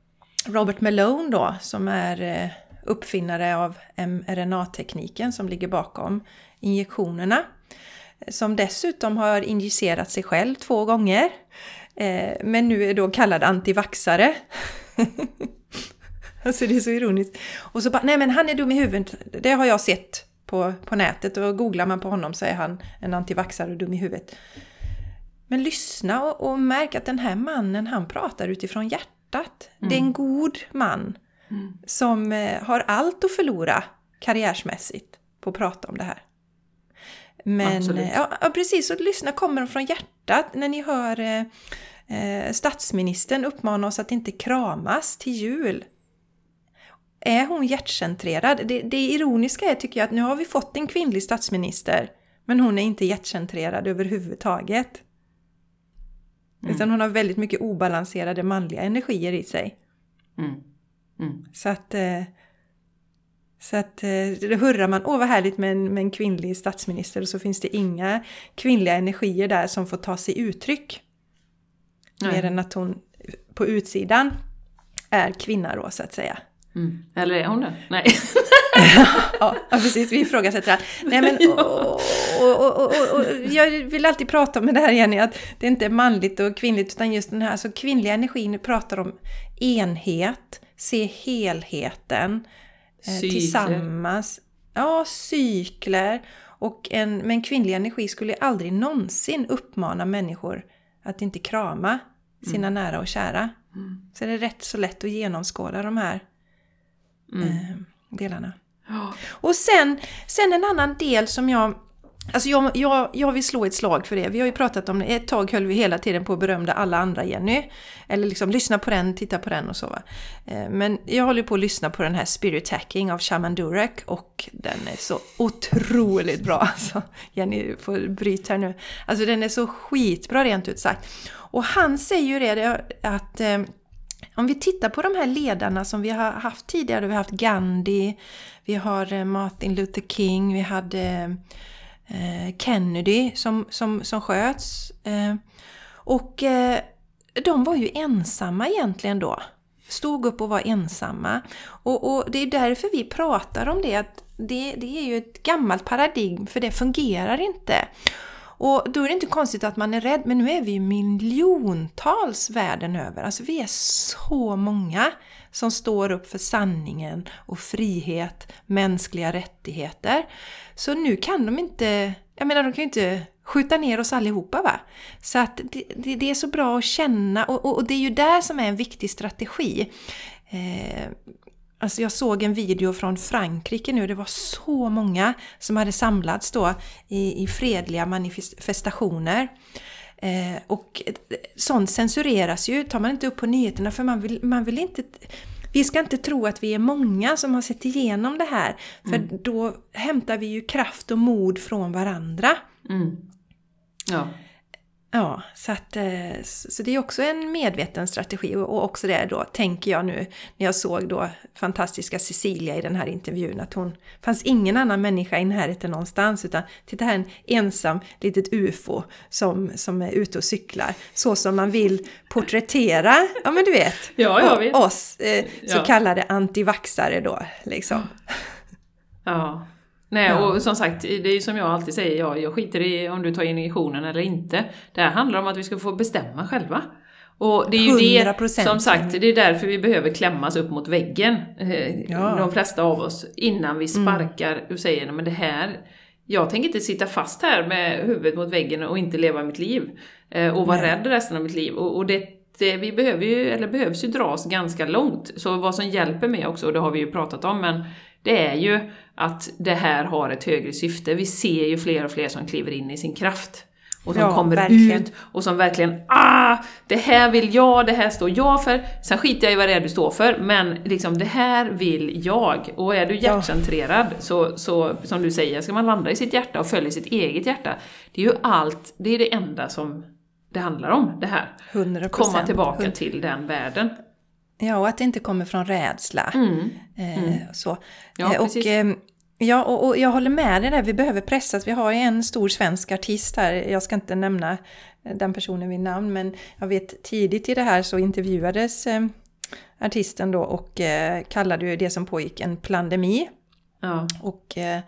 S2: Robert Malone då, som är eh, uppfinnare av mRNA-tekniken som ligger bakom injektionerna som dessutom har injicerat sig själv två gånger. Eh, men nu är då kallad antivaxare. alltså det är så ironiskt. Och så bara, nej men han är dum i huvudet, det har jag sett på, på nätet och googlar man på honom så är han en antivaxare och dum i huvudet. Men lyssna och, och märk att den här mannen han pratar utifrån hjärtat. Mm. Det är en mm. god man mm. som eh, har allt att förlora karriärsmässigt på att prata om det här. Men ja, ja, precis, och lyssna kommer från hjärtat. När ni hör eh, eh, statsministern uppmana oss att inte kramas till jul. Är hon hjärtcentrerad? Det, det ironiska är tycker jag att nu har vi fått en kvinnlig statsminister men hon är inte hjärtcentrerad överhuvudtaget. Mm. Utan hon har väldigt mycket obalanserade manliga energier i sig. Mm. Mm. Så att eh, så att eh, då hurrar man, åh vad härligt med en, med en kvinnlig statsminister och så finns det inga kvinnliga energier där som får ta sig uttryck. Nej. Mer än att hon på utsidan är kvinna då så att säga.
S1: Mm. Eller är hon det? Nej.
S2: ja, precis. Vi ifrågasätter allt. Nej, men, och, och, och, och, jag vill alltid prata om det här Jenny, att det inte är manligt och kvinnligt, utan just den här alltså, kvinnliga energin pratar om enhet, se helheten, Eh, cykler. tillsammans. Ja, cykler. Och en, men kvinnlig energi skulle aldrig någonsin uppmana människor att inte krama sina mm. nära och kära. Mm. Så det är rätt så lätt att genomskåda de här mm. eh, delarna. Oh. Och sen, sen en annan del som jag Alltså jag, jag, jag vill slå ett slag för det. Vi har ju pratat om det. Ett tag höll vi hela tiden på att berömda alla andra Jenny. Eller liksom lyssna på den, titta på den och så. Va? Eh, men jag håller på att lyssna på den här Spirit Hacking av Shaman Durek och den är så otroligt bra. Alltså, Jenny får bryta här nu. Alltså den är så skitbra rent ut sagt. Och han säger ju det att eh, om vi tittar på de här ledarna som vi har haft tidigare, vi har haft Gandhi, vi har eh, Martin Luther King, vi hade Eh, Kennedy som, som, som sköts. Eh, och eh, de var ju ensamma egentligen då. Stod upp och var ensamma. Och, och det är därför vi pratar om det, att det, det är ju ett gammalt paradigm för det fungerar inte. Och då är det inte konstigt att man är rädd, men nu är vi ju miljontals världen över. Alltså vi är så många som står upp för sanningen och frihet, mänskliga rättigheter. Så nu kan de inte, jag menar de kan ju inte skjuta ner oss allihopa va. Så att det, det, det är så bra att känna och, och, och, det är ju där som är en viktig strategi. Eh, Alltså jag såg en video från Frankrike nu, det var så många som hade samlats då i, i fredliga manifestationer. Eh, och sånt censureras ju, tar man inte upp på nyheterna för man vill, man vill inte... Vi ska inte tro att vi är många som har sett igenom det här, för mm. då hämtar vi ju kraft och mod från varandra. Mm. Ja. Ja, så, att, eh, så det är också en medveten strategi och också det då tänker jag nu när jag såg då fantastiska Cecilia i den här intervjun att hon fanns ingen annan människa i närheten någonstans utan titta här en ensam litet UFO som, som är ute och cyklar så som man vill porträttera, ja men du vet,
S1: ja, jag vet.
S2: oss eh, så ja. kallade antivaxare då liksom.
S1: Ja. Nej, ja. och som sagt, det är ju som jag alltid säger, ja, jag skiter i om du tar injektionen eller inte. Det här handlar om att vi ska få bestämma själva. Och det är ju det, som sagt, det är därför vi behöver klämmas upp mot väggen, eh, ja. de flesta av oss, innan vi mm. sparkar och säger men det här, jag tänker inte sitta fast här med huvudet mot väggen och inte leva mitt liv. Eh, och vara Nej. rädd resten av mitt liv. Och, och det, det, vi behöver ju, eller behövs ju dras ganska långt. Så vad som hjälper mig också, och det har vi ju pratat om, men det är ju att det här har ett högre syfte. Vi ser ju fler och fler som kliver in i sin kraft. Och som ja, kommer verkligen. ut och som verkligen ah, det här vill jag, det här står jag för. Sen skiter jag i vad det är du står för, men liksom det här vill jag. Och är du hjärtcentrerad, ja. så, så som du säger, ska man vandra i sitt hjärta och följa sitt eget hjärta. Det är ju allt, det är det enda som det handlar om, det här.
S2: 100%.
S1: Komma tillbaka 100%. till den världen.
S2: Ja, och att det inte kommer från rädsla. Mm. Eh, mm. så. Ja, och, precis. Eh, Ja, och, och, jag håller med dig där. Vi behöver pressas. Vi har ju en stor svensk artist här. Jag ska inte nämna den personen vid namn, men jag vet tidigt i det här så intervjuades eh, artisten då och eh, kallade ju det som pågick en pandemi. Ja. Och eh,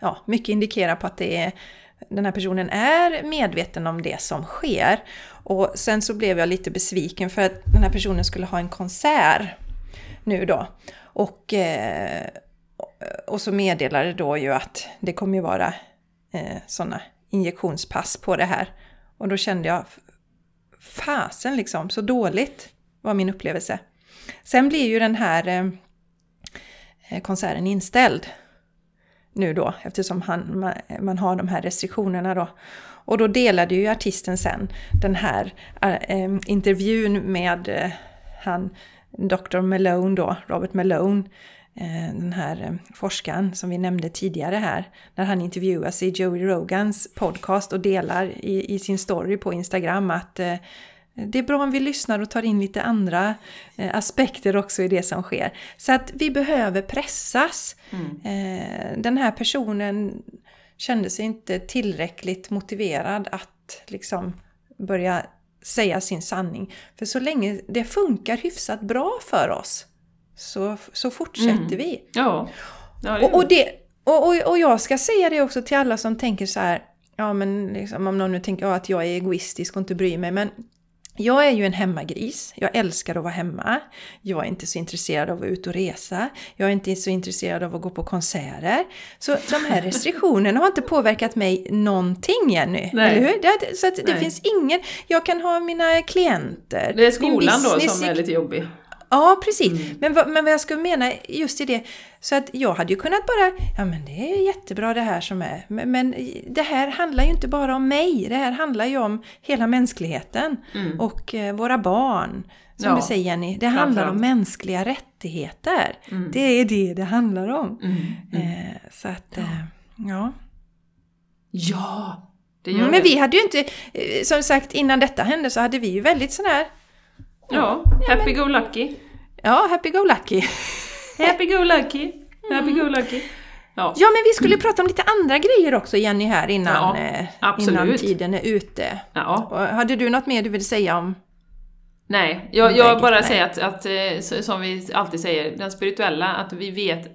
S2: ja, mycket indikerar på att det är, den här personen är medveten om det som sker. Och sen så blev jag lite besviken för att den här personen skulle ha en konsert nu då. Och eh, och så meddelade då ju att det kommer ju vara eh, sådana injektionspass på det här. Och då kände jag, fasen liksom, så dåligt var min upplevelse. Sen blir ju den här eh, konserten inställd nu då, eftersom han, man, man, har de här restriktionerna då. Och då delade ju artisten sen den här äh, intervjun med äh, han Dr. Malone då, Robert Malone, Eh, den här eh, forskaren som vi nämnde tidigare här, när han intervjuas i Joey Rogans podcast och delar i, i sin story på Instagram att eh, det är bra om vi lyssnar och tar in lite andra aspekter också i det som sker. Så att vi behöver pressas. Mm. Den här personen kände sig inte tillräckligt motiverad att liksom börja säga sin sanning. För så länge det funkar hyfsat bra för oss så, så fortsätter mm. vi.
S1: Ja. ja
S2: det och, och, det, och, och, och jag ska säga det också till alla som tänker så här, ja men liksom, om någon nu tänker ja, att jag är egoistisk och inte bryr mig, men jag är ju en hemmagris. Jag älskar att vara hemma. Jag är inte så intresserad av att vara ute och resa. Jag är inte så intresserad av att gå på konserter. Så de här restriktionerna har inte påverkat mig någonting Jenny. Nej. Eller hur? Det, så det finns ingen... Jag kan ha mina klienter.
S1: Det är skolan då som är lite jobbig.
S2: Ja, precis. Mm. Men, vad, men vad jag skulle mena just i det, så att jag hade ju kunnat bara, ja men det är jättebra det här som är, men, men det här handlar ju inte bara om mig, det här handlar ju om hela mänskligheten mm. och eh, våra barn. Som ja, du säger Jenny, det handlar om mänskliga rättigheter. Mm. Det är det det handlar om. Mm, mm. Eh, så att, ja. Eh, ja.
S1: Ja!
S2: Det gör Men det. vi hade ju inte, eh, som sagt innan detta hände så hade vi ju väldigt sån här
S1: Ja, happy go lucky.
S2: Ja, happy go lucky.
S1: happy go lucky. Happy go lucky.
S2: Ja. ja, men vi skulle prata om lite andra grejer också Jenny här innan, ja, eh, innan tiden är ute. Ja. Hade du något mer du vill säga om
S1: Nej, jag, jag bara Nej. säger att, att, eh, som vi alltid säger, den spirituella, att vi vet,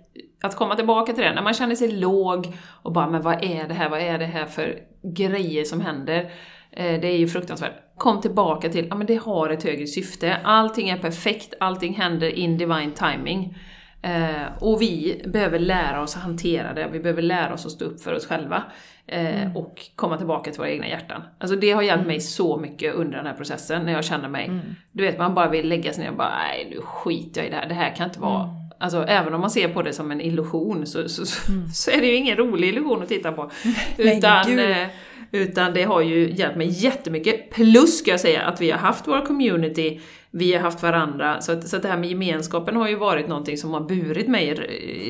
S1: att komma tillbaka till det, när man känner sig låg och bara men vad är det här, vad är det här för grejer som händer? Eh, det är ju fruktansvärt. Kom tillbaka till, ja men det har ett högre syfte. Allting är perfekt, allting händer in divine timing. Eh, och vi behöver lära oss att hantera det, vi behöver lära oss att stå upp för oss själva. Eh, mm. Och komma tillbaka till våra egna hjärtan. Alltså det har hjälpt mm. mig så mycket under den här processen, när jag känner mig, mm. du vet man bara vill lägga sig ner och bara, nej nu skiter jag i det här, det här kan inte vara mm. Alltså även om man ser på det som en illusion så, så, mm. så är det ju ingen rolig illusion att titta på. Utan, eh, utan det har ju hjälpt mig jättemycket. Plus ska jag säga att vi har haft vår community, vi har haft varandra. Så, att, så att det här med gemenskapen har ju varit någonting som har burit mig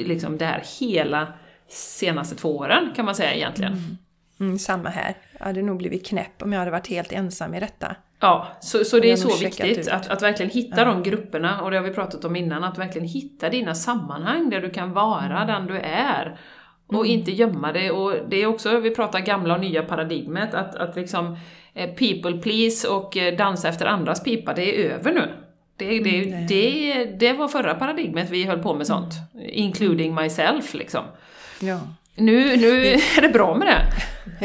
S1: liksom det här hela senaste två åren kan man säga egentligen. Mm.
S2: Mm, samma här. Jag hade nog blivit knäpp om jag hade varit helt ensam i detta.
S1: Ja, så, så det är så viktigt att, att verkligen hitta ja. de grupperna, och det har vi pratat om innan, att verkligen hitta dina sammanhang där du kan vara mm. den du är. Och mm. inte gömma det. Och det är också, vi pratar gamla och nya paradigmet, att, att liksom eh, people please och eh, dansa efter andras pipa, det är över nu. Det, det, mm, det, det, det var förra paradigmet vi höll på med sånt. Mm. Including myself liksom.
S2: Ja.
S1: Nu, nu är det bra med det.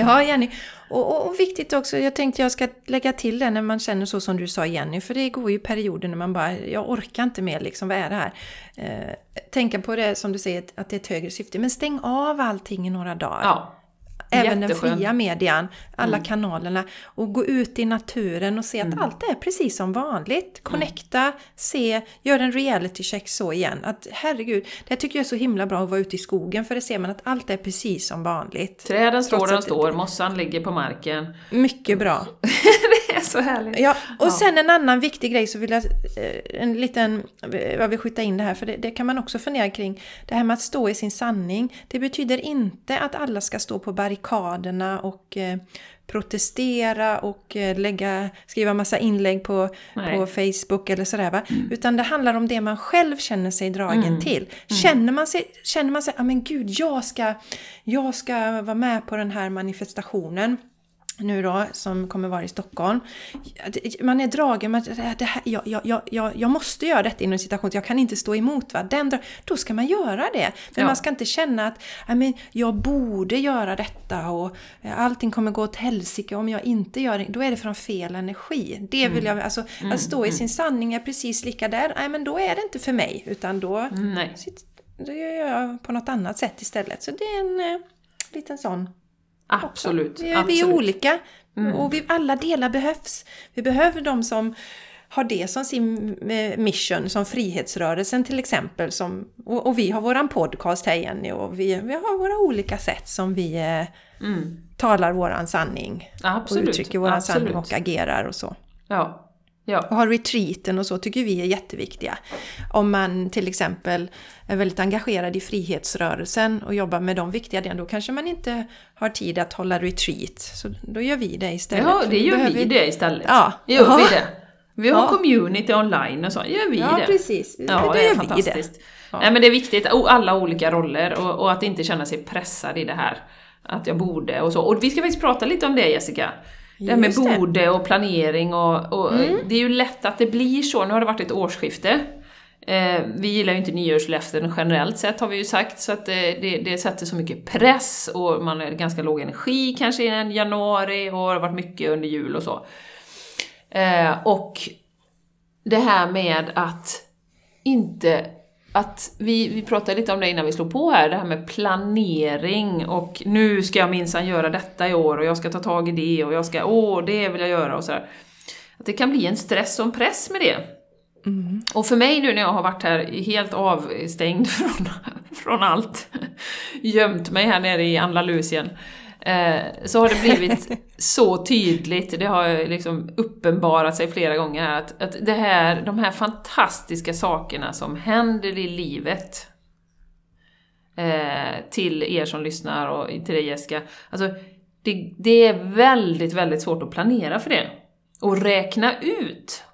S2: Ja, Jenny. Och, och, och, viktigt också, jag tänkte jag ska lägga till det när man känner så som du sa Jenny, för det går ju perioder när man bara, jag orkar inte mer liksom, vad är det här? Eh, tänka på det som du säger, att det är ett högre syfte, men stäng av allting i några dagar.
S1: Ja.
S2: Även Jätteskön. den fria median, alla mm. kanalerna. Och gå ut i naturen och se att mm. allt är precis som vanligt. Connecta, se, gör en reality check så igen. Att herregud, det tycker jag är så himla bra att vara ute i skogen för det ser man att allt är precis som vanligt.
S1: Träden står där de står, mossan ligger på marken.
S2: Mycket bra.
S1: så härligt.
S2: Ja, och ja. sen en annan viktig grej så vill jag, eh, en liten, jag vill skjuta in det här för det, det kan man också fundera kring. Det här med att stå i sin sanning. Det betyder inte att alla ska stå på barrikaderna och eh, protestera och eh, lägga, skriva massa inlägg på, på Facebook eller sådär. Va? Mm. Utan det handlar om det man själv känner sig dragen mm. till. Mm. Känner man sig, känner man sig, ja men gud, jag ska, jag ska vara med på den här manifestationen nu då, som kommer vara i Stockholm. Man är dragen med att det här, jag, jag, jag, jag måste göra detta inom citation, jag kan inte stå emot. Va? Den, då ska man göra det. Men ja. man ska inte känna att men, jag borde göra detta och allting kommer gå åt helsike om jag inte gör det. Då är det från fel energi. Det vill mm. jag, alltså, mm. Att stå i mm. sin sanning är precis lika där. Nej, men då är det inte för mig. Utan då,
S1: Nej.
S2: då gör jag på något annat sätt istället. Så det är en eh, liten sån
S1: Absolut.
S2: Vi,
S1: absolut.
S2: vi är olika mm. och vi, alla delar behövs. Vi behöver de som har det som sin eh, mission, som Frihetsrörelsen till exempel. Som, och, och vi har våran podcast här Jenny och vi, vi har våra olika sätt som vi eh, mm. talar våran sanning.
S1: Absolut.
S2: Och uttrycker våran Absolut. sanning och agerar och så.
S1: Ja. Ja.
S2: Och ha retreaten och så tycker vi är jätteviktiga. Om man till exempel är väldigt engagerad i frihetsrörelsen och jobbar med de viktiga delarna, då kanske man inte har tid att hålla retreat. Så då gör vi det istället.
S1: Ja, det gör vi det istället.
S2: Ja.
S1: Gör ja. vi det. Vi har ja. community online och så, gör vi
S2: ja,
S1: det.
S2: Precis.
S1: Ja, det, det är fantastiskt. Det. Ja. Nej, men det är viktigt, alla olika roller och, och att inte känna sig pressad i det här. Att jag borde och så. Och vi ska faktiskt prata lite om det Jessica. Det här med borde och planering och, och mm. det är ju lätt att det blir så. Nu har det varit ett årsskifte. Eh, vi gillar ju inte nyårslöften generellt sett har vi ju sagt, så att det, det, det sätter så mycket press och man har ganska låg energi kanske i januari och har varit mycket under jul och så. Eh, och det här med att inte att vi, vi pratade lite om det innan vi slog på här, det här med planering och nu ska jag minsann göra detta i år och jag ska ta tag i det och jag ska, åh, det vill jag göra och sådär. Att det kan bli en stress och en press med det. Mm. Och för mig nu när jag har varit här helt avstängd från, från allt, gömt mig här nere i Andalusien, Eh, så har det blivit så tydligt, det har liksom uppenbarat sig flera gånger här, att, att det här, de här fantastiska sakerna som händer i livet eh, till er som lyssnar och till dig Jessica, alltså det, det är väldigt, väldigt svårt att planera för det. Och räkna ut.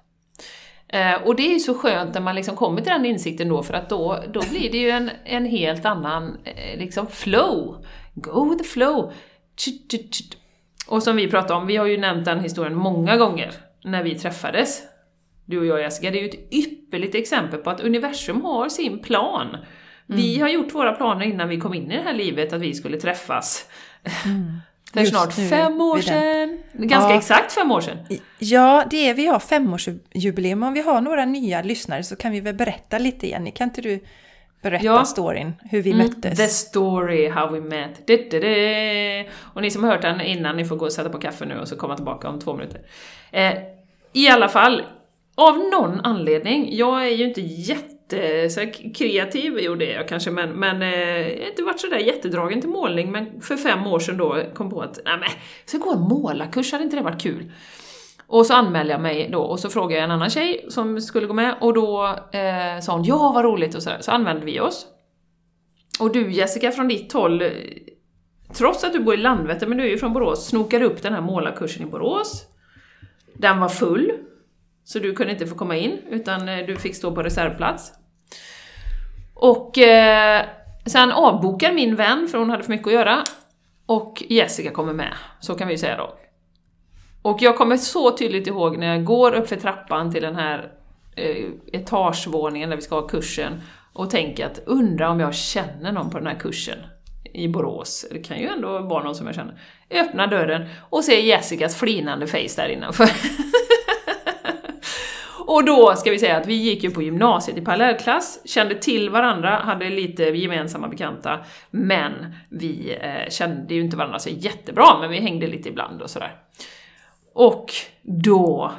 S1: Eh, och det är ju så skönt när man liksom kommer till den insikten då, för att då, då blir det ju en, en helt annan eh, liksom flow. Go with the flow. Och som vi pratade om, vi har ju nämnt den historien många gånger när vi träffades. Du och jag Jessica, det är ju ett ypperligt exempel på att universum har sin plan. Mm. Vi har gjort våra planer innan vi kom in i det här livet att vi skulle träffas. Mm. För Just snart fem år sedan. Ganska ja. exakt fem år sedan.
S2: Ja, det är vi har femårsjubileum. Om vi har några nya lyssnare så kan vi väl berätta lite Jenny. Kan inte du Berätta ja. storyn, hur vi mm, möttes.
S1: The story, how we met. Du, du, du. Och ni som har hört den innan, ni får gå och sätta på kaffe nu och så komma tillbaka om två minuter. Eh, I alla fall, av någon anledning, jag är ju inte jätte så kreativ, jo det är jag kanske, men, men eh, jag har inte varit sådär jättedragen till målning, men för fem år sedan då kom på att, nej men, jag ska gå en målarkurs, hade inte det varit kul? Och så anmälde jag mig då och så frågade jag en annan tjej som skulle gå med och då eh, sa hon ja vad roligt och så, så anmälde vi oss. Och du Jessica från ditt håll, eh, trots att du bor i Landvetter men du är ju från Borås, snokade upp den här målarkursen i Borås. Den var full, så du kunde inte få komma in utan eh, du fick stå på reservplats. Och eh, sen avbokar min vän, för hon hade för mycket att göra, och Jessica kommer med, så kan vi ju säga då. Och jag kommer så tydligt ihåg när jag går upp för trappan till den här eh, etagevåningen där vi ska ha kursen och tänker att undra om jag känner någon på den här kursen. i Borås, det kan ju ändå vara någon som jag känner, öppnar dörren och ser Jessicas flinande face där innanför. och då ska vi säga att vi gick ju på gymnasiet i parallellklass, kände till varandra, hade lite gemensamma bekanta, men vi eh, kände ju inte varandra så jättebra, men vi hängde lite ibland och sådär. Och då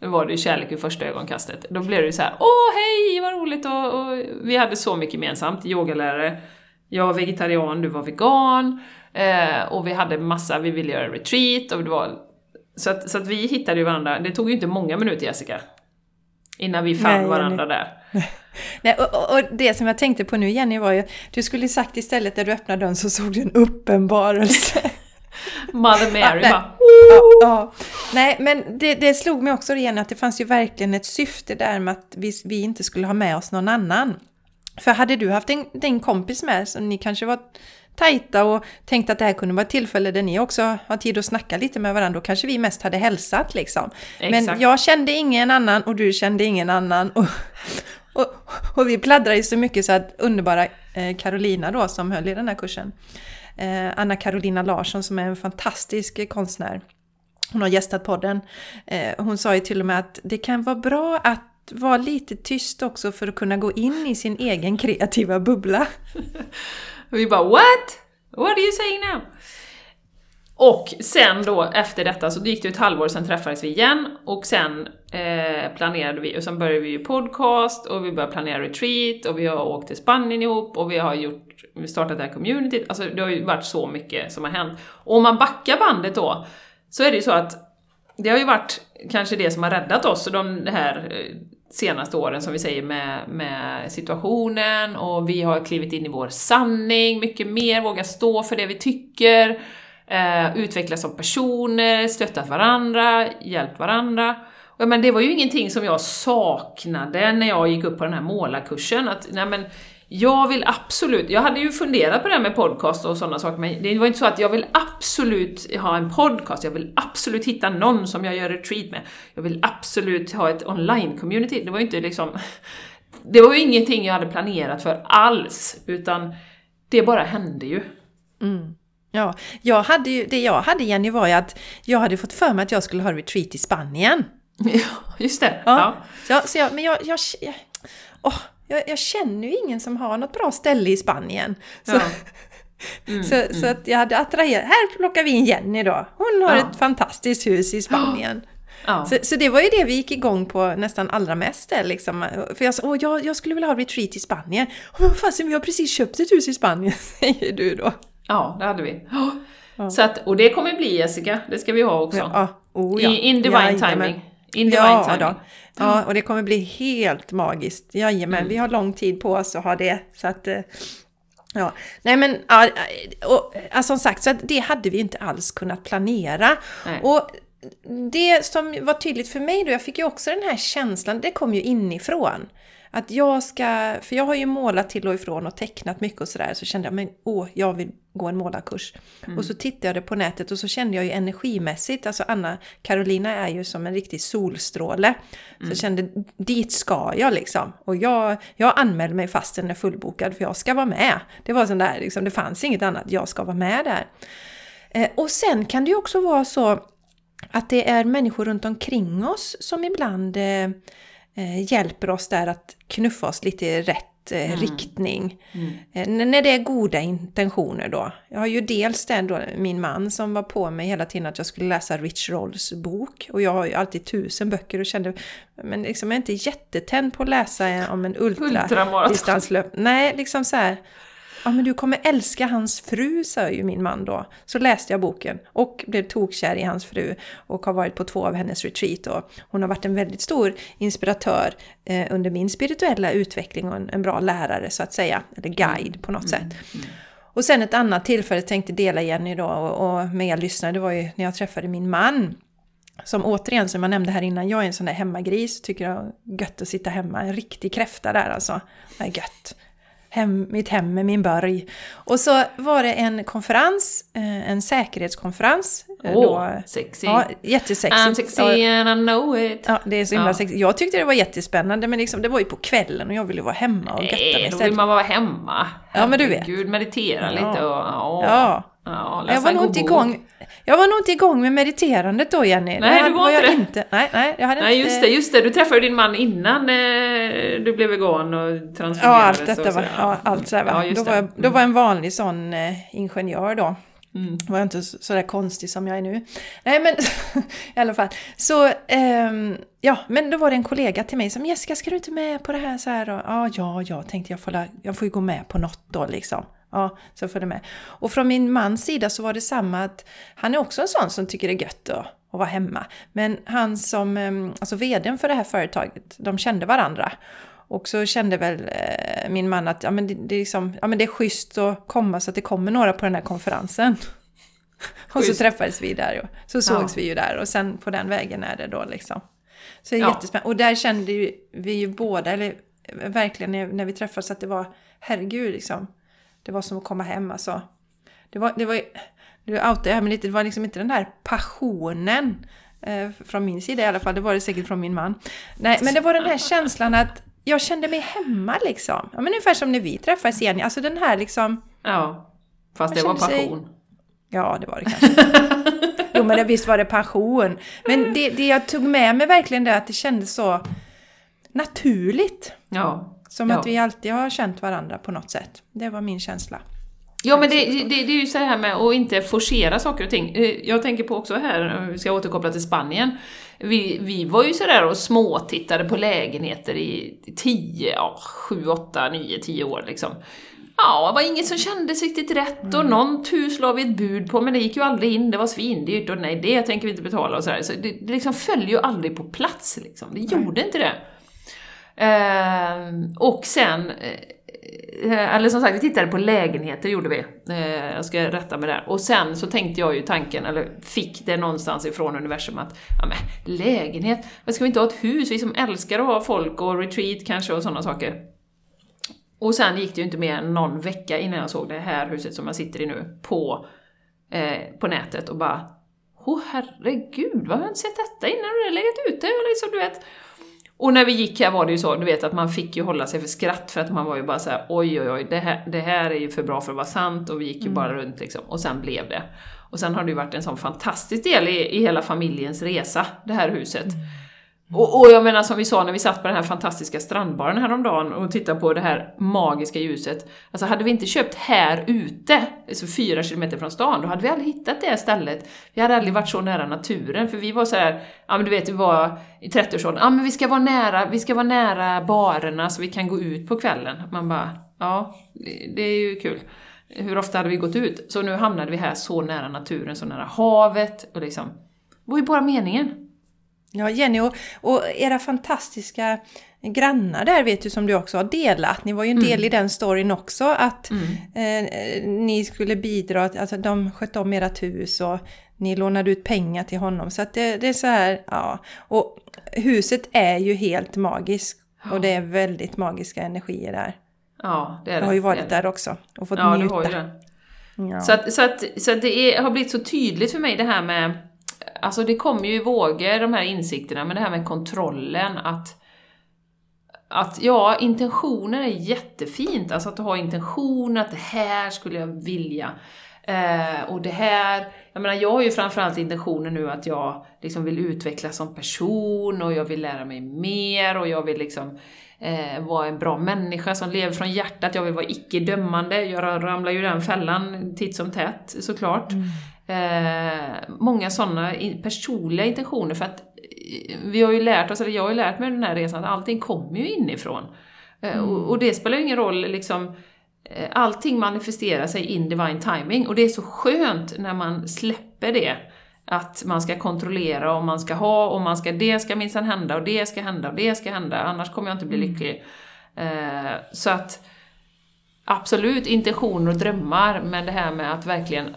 S1: var det kärlek vid första ögonkastet. Då blev det så här: åh hej, vad roligt! Och, och vi hade så mycket gemensamt, yogalärare, jag var vegetarian, du var vegan, eh, och vi hade massa, vi ville göra retreat, och det var... Så att, så att vi hittade ju varandra, det tog ju inte många minuter Jessica, innan vi fann nej, varandra nej. där.
S2: Nej, och, och, det som jag tänkte på nu Jenny var ju, du skulle sagt istället när du öppnade dörren så såg du en uppenbarelse.
S1: Mother Mary ja, bara...
S2: Ja, ja. Nej, men det, det slog mig också igen att det fanns ju verkligen ett syfte där med att vi, vi inte skulle ha med oss någon annan. För hade du haft en, din kompis med som ni kanske var tajta och tänkte att det här kunde vara ett tillfälle där ni också har tid att snacka lite med varandra, då kanske vi mest hade hälsat liksom. Exakt. Men jag kände ingen annan och du kände ingen annan. Och, och, och vi pladdrade ju så mycket så att underbara Karolina Carolina då som höll i den här kursen, eh, Anna Carolina Larsson som är en fantastisk konstnär, hon har gästat podden. Eh, hon sa ju till och med att det kan vara bra att vara lite tyst också för att kunna gå in i sin egen kreativa bubbla.
S1: vi bara What? What are you saying now? Och sen då efter detta så gick det ett halvår, sen träffades vi igen. Och sen eh, planerade vi, och sen började vi ju podcast och vi började planera retreat och vi har åkt till Spanien ihop och vi har gjort, vi startat det här communityt, alltså det har ju varit så mycket som har hänt. Och om man backar bandet då, så är det ju så att det har ju varit kanske det som har räddat oss de här eh, senaste åren, som vi säger, med, med situationen. Och vi har klivit in i vår sanning. Mycket mer, vågat stå för det vi tycker, eh, utvecklas som personer, stöttat varandra, hjälpt varandra. Och, men det var ju ingenting som jag saknade när jag gick upp på den här målarkursen, att nej men jag vill absolut, jag hade ju funderat på det här med podcast och sådana saker, men det var inte så att jag vill absolut ha en podcast, jag vill absolut hitta någon som jag gör retreat med, jag vill absolut ha ett online-community. Det var ju inte liksom... Det var ju ingenting jag hade planerat för alls, utan det bara hände ju.
S2: Mm. Ja, jag hade ju, det jag hade Jenny var ju att jag hade fått för mig att jag skulle ha retreat i Spanien.
S1: Ja, just det.
S2: Ja. ja. Så, jag, men jag, jag, jag oh, jag, jag, känner ju ingen som har något bra ställe i Spanien. Så, ja. mm, så, mm. så, att jag hade attraherat, här plockar vi in Jenny då. Hon har ja. ett fantastiskt hus i Spanien. Ja. Så, så, det var ju det vi gick igång på nästan allra mest liksom. För jag sa, åh, jag, jag skulle vilja ha retreat i Spanien. Men fasen, vi har precis köpt ett hus i Spanien, säger du då.
S1: Ja, det hade vi. Ja. Så att, och det kommer bli Jessica, det ska vi ha också. Ja. Oh, ja. I, in divine ja, timing. In divine ja, timing. Då.
S2: Ja, och det kommer bli helt magiskt. Jajamän, mm. vi har lång tid på oss att ha det. Så att, eh, ja, nej men, ja, och, alltså, som sagt, så det hade vi inte alls kunnat planera. Nej. Och det som var tydligt för mig då, jag fick ju också den här känslan, det kom ju inifrån. Att jag ska, för jag har ju målat till och ifrån och tecknat mycket och sådär, så kände jag men åh, jag vill gå en målarkurs. Mm. Och så tittade jag på nätet och så kände jag ju energimässigt, alltså Anna Carolina är ju som en riktig solstråle. Mm. Så jag kände, dit ska jag liksom. Och jag, jag anmälde mig fast den är fullbokad för jag ska vara med. Det var sån där, liksom, det fanns inget annat, jag ska vara med där. Eh, och sen kan det ju också vara så att det är människor runt omkring oss som ibland eh, eh, hjälper oss där att knuffa oss lite i rätt eh, mm. riktning. Mm. Eh, när det är goda intentioner då. Jag har ju dels den då, min man som var på mig hela tiden att jag skulle läsa Rich Rolls bok. Och jag har ju alltid tusen böcker och kände, men liksom jag är inte jättetänd på att läsa om en ultradistanslöp. Nej, liksom så här ja men du kommer älska hans fru, sa ju min man då. Så läste jag boken och blev tokkär i hans fru och har varit på två av hennes retreat. Och hon har varit en väldigt stor inspiratör eh, under min spirituella utveckling och en, en, bra lärare så att säga, eller guide på något mm. sätt. Mm. Och sen ett annat tillfälle tänkte dela Jenny då och, och med er lyssnare, det var ju när jag träffade min man. Som återigen, som jag nämnde här innan, jag är en sån där hemmagris, tycker jag gött att sitta hemma, en riktig kräfta där alltså. Det är gött hem, mitt hem med min borg. Och så var det en konferens, eh, en säkerhetskonferens.
S1: Eh, Åh, oh, sexy!
S2: Ja, jättesexigt.
S1: I'm sexy and I know it.
S2: Ja, det är så himla ja. sexigt. Jag tyckte det var jättespännande men liksom, det var ju på kvällen och jag ville vara hemma och götta mig
S1: istället. Nej, då vill man vara hemma.
S2: Ja, men du vet.
S1: Gud, meditera
S2: ja.
S1: lite och... Åh.
S2: Ja. Ja, jag var nog inte igång. Jag var nog inte igång med mediterandet då Jenny.
S1: Nej, det du var inte det.
S2: Inte. Nej, nej, jag hade
S1: nej,
S2: inte...
S1: just det, just det. Du träffade din man innan eh, du blev vegan och transformerades. Ja,
S2: allt detta var, ja, allt så ja, då, var jag, då var jag en vanlig sån eh, ingenjör då. Mm. Var jag inte sådär konstig som jag är nu. Nej men i alla fall. Så, um, ja, men då var det en kollega till mig som Jessica, ska du inte med på det här? Så här och, ja, ja, ja, tänkte jag får, jag får ju gå med på något då liksom. Ja, så får det med. Och från min mans sida så var det samma att han är också en sån som tycker det är gött att, att vara hemma. Men han som, ehm, alltså vdn för det här företaget, de kände varandra. Och så kände väl eh, min man att ja, men det, det, är liksom, ja, men det är schysst att komma så att det kommer några på den här konferensen. och så träffades vi där och så sågs ja. vi ju där och sen på den vägen är det då liksom. Så det är ja. jättespännande. Och där kände vi ju båda, eller verkligen när, när vi träffades, att det var herregud liksom. Det var som att komma hem alltså. Det var, det var, nu outar jag men lite, det var liksom inte den där passionen eh, från min sida i alla fall, det var det säkert från min man. Nej, men det var den här känslan att jag kände mig hemma liksom. Ja, men ungefär som när vi träffades igen, alltså den här liksom...
S1: Ja, fast det var passion. Sig,
S2: ja, det var det kanske. jo, men det, visst var det passion. Men det, det jag tog med mig verkligen det att det kändes så naturligt.
S1: Ja.
S2: Som
S1: ja.
S2: att vi alltid har känt varandra på något sätt. Det var min känsla.
S1: Ja men det, det, det, är ju så här med att inte forcera saker och ting. Eh, jag tänker på också här, vi ska återkoppla till Spanien. Vi, vi var ju sådär och småtittade på lägenheter i 10, ja, 7, 8, 9, 10 år liksom. Ja, det var inget som kändes riktigt rätt och mm. någon hus la vi ett bud på men det gick ju aldrig in, det var svindyrt och nej det tänker vi inte betala och sådär. Så det, det liksom föll ju aldrig på plats liksom, det gjorde inte det. Eh, och sen, eh, eller som sagt, vi tittade på lägenheter gjorde vi. Eh, jag ska rätta mig där. Och sen så tänkte jag ju tanken, eller fick det någonstans ifrån universum att, ja men lägenhet, vad ska vi inte ha ett hus? Vi som älskar att ha folk och retreat kanske och sådana saker. Och sen gick det ju inte mer än någon vecka innan jag såg det här huset som jag sitter i nu på, eh, på nätet och bara Åh oh, herregud, vad har jag inte sett detta innan? Det har legat ute, liksom, du vet. Och när vi gick här var det ju så, du vet att man fick ju hålla sig för skratt för att man var ju bara så här, oj oj oj, det här, det här är ju för bra för att vara sant och vi gick ju mm. bara runt liksom. Och sen blev det. Och sen har det ju varit en sån fantastisk del i, i hela familjens resa, det här huset. Mm. Mm. Och, och, jag menar som vi sa när vi satt på den här fantastiska strandbaren häromdagen och tittade på det här magiska ljuset. Alltså hade vi inte köpt här ute, alltså fyra kilometer från stan, då hade vi aldrig hittat det stället. Vi hade aldrig varit så nära naturen, för vi var så här, ja men du vet, vi var i 30-årsåldern, ja men vi ska vara nära, vi ska vara nära barerna så vi kan gå ut på kvällen. Man bara, ja, det är ju kul. Hur ofta hade vi gått ut? Så nu hamnade vi här så nära naturen, så nära havet och liksom, det var ju bara meningen.
S2: Ja, Jenny och, och, era fantastiska grannar där vet du som du också har delat. Ni var ju en del mm. i den storyn också att mm. eh, ni skulle bidra, alltså de skötte om ert hus och ni lånade ut pengar till honom. Så att det, det är så här, ja. Och huset är ju helt magiskt och det är väldigt magiska energier där.
S1: Ja, det är det.
S2: Jag har ju varit där också och fått
S1: ja,
S2: njuta.
S1: Du har ju det. Ja. Så, att, så, att, så att det är, har blivit så tydligt för mig det här med alltså det kommer ju i vågor, de här insikterna, men det här med kontrollen, att att ja, intentioner är jättefint, alltså att ha intention, att det här skulle jag vilja. Eh, och det här, jag menar jag har ju framförallt intentionen nu att jag liksom vill utvecklas som person och jag vill lära mig mer och jag vill liksom eh, vara en bra människa som lever från hjärtat, jag vill vara icke-dömande. Jag ramlar ju i den fällan titt som tätt såklart. Mm. Eh, många sådana personliga intentioner för att eh, vi har ju lärt oss, eller jag har ju lärt mig den här resan, att allting kommer ju inifrån. Eh, mm. och, och, det spelar ju ingen roll liksom eh, Allting manifesterar sig in divine timing och det är så skönt när man släpper det. Att man ska kontrollera och man ska ha och man ska, det ska minsann hända och det ska hända och det ska hända, annars kommer jag inte bli mm. lycklig. Eh, så att absolut intentioner och drömmar, men det här med att verkligen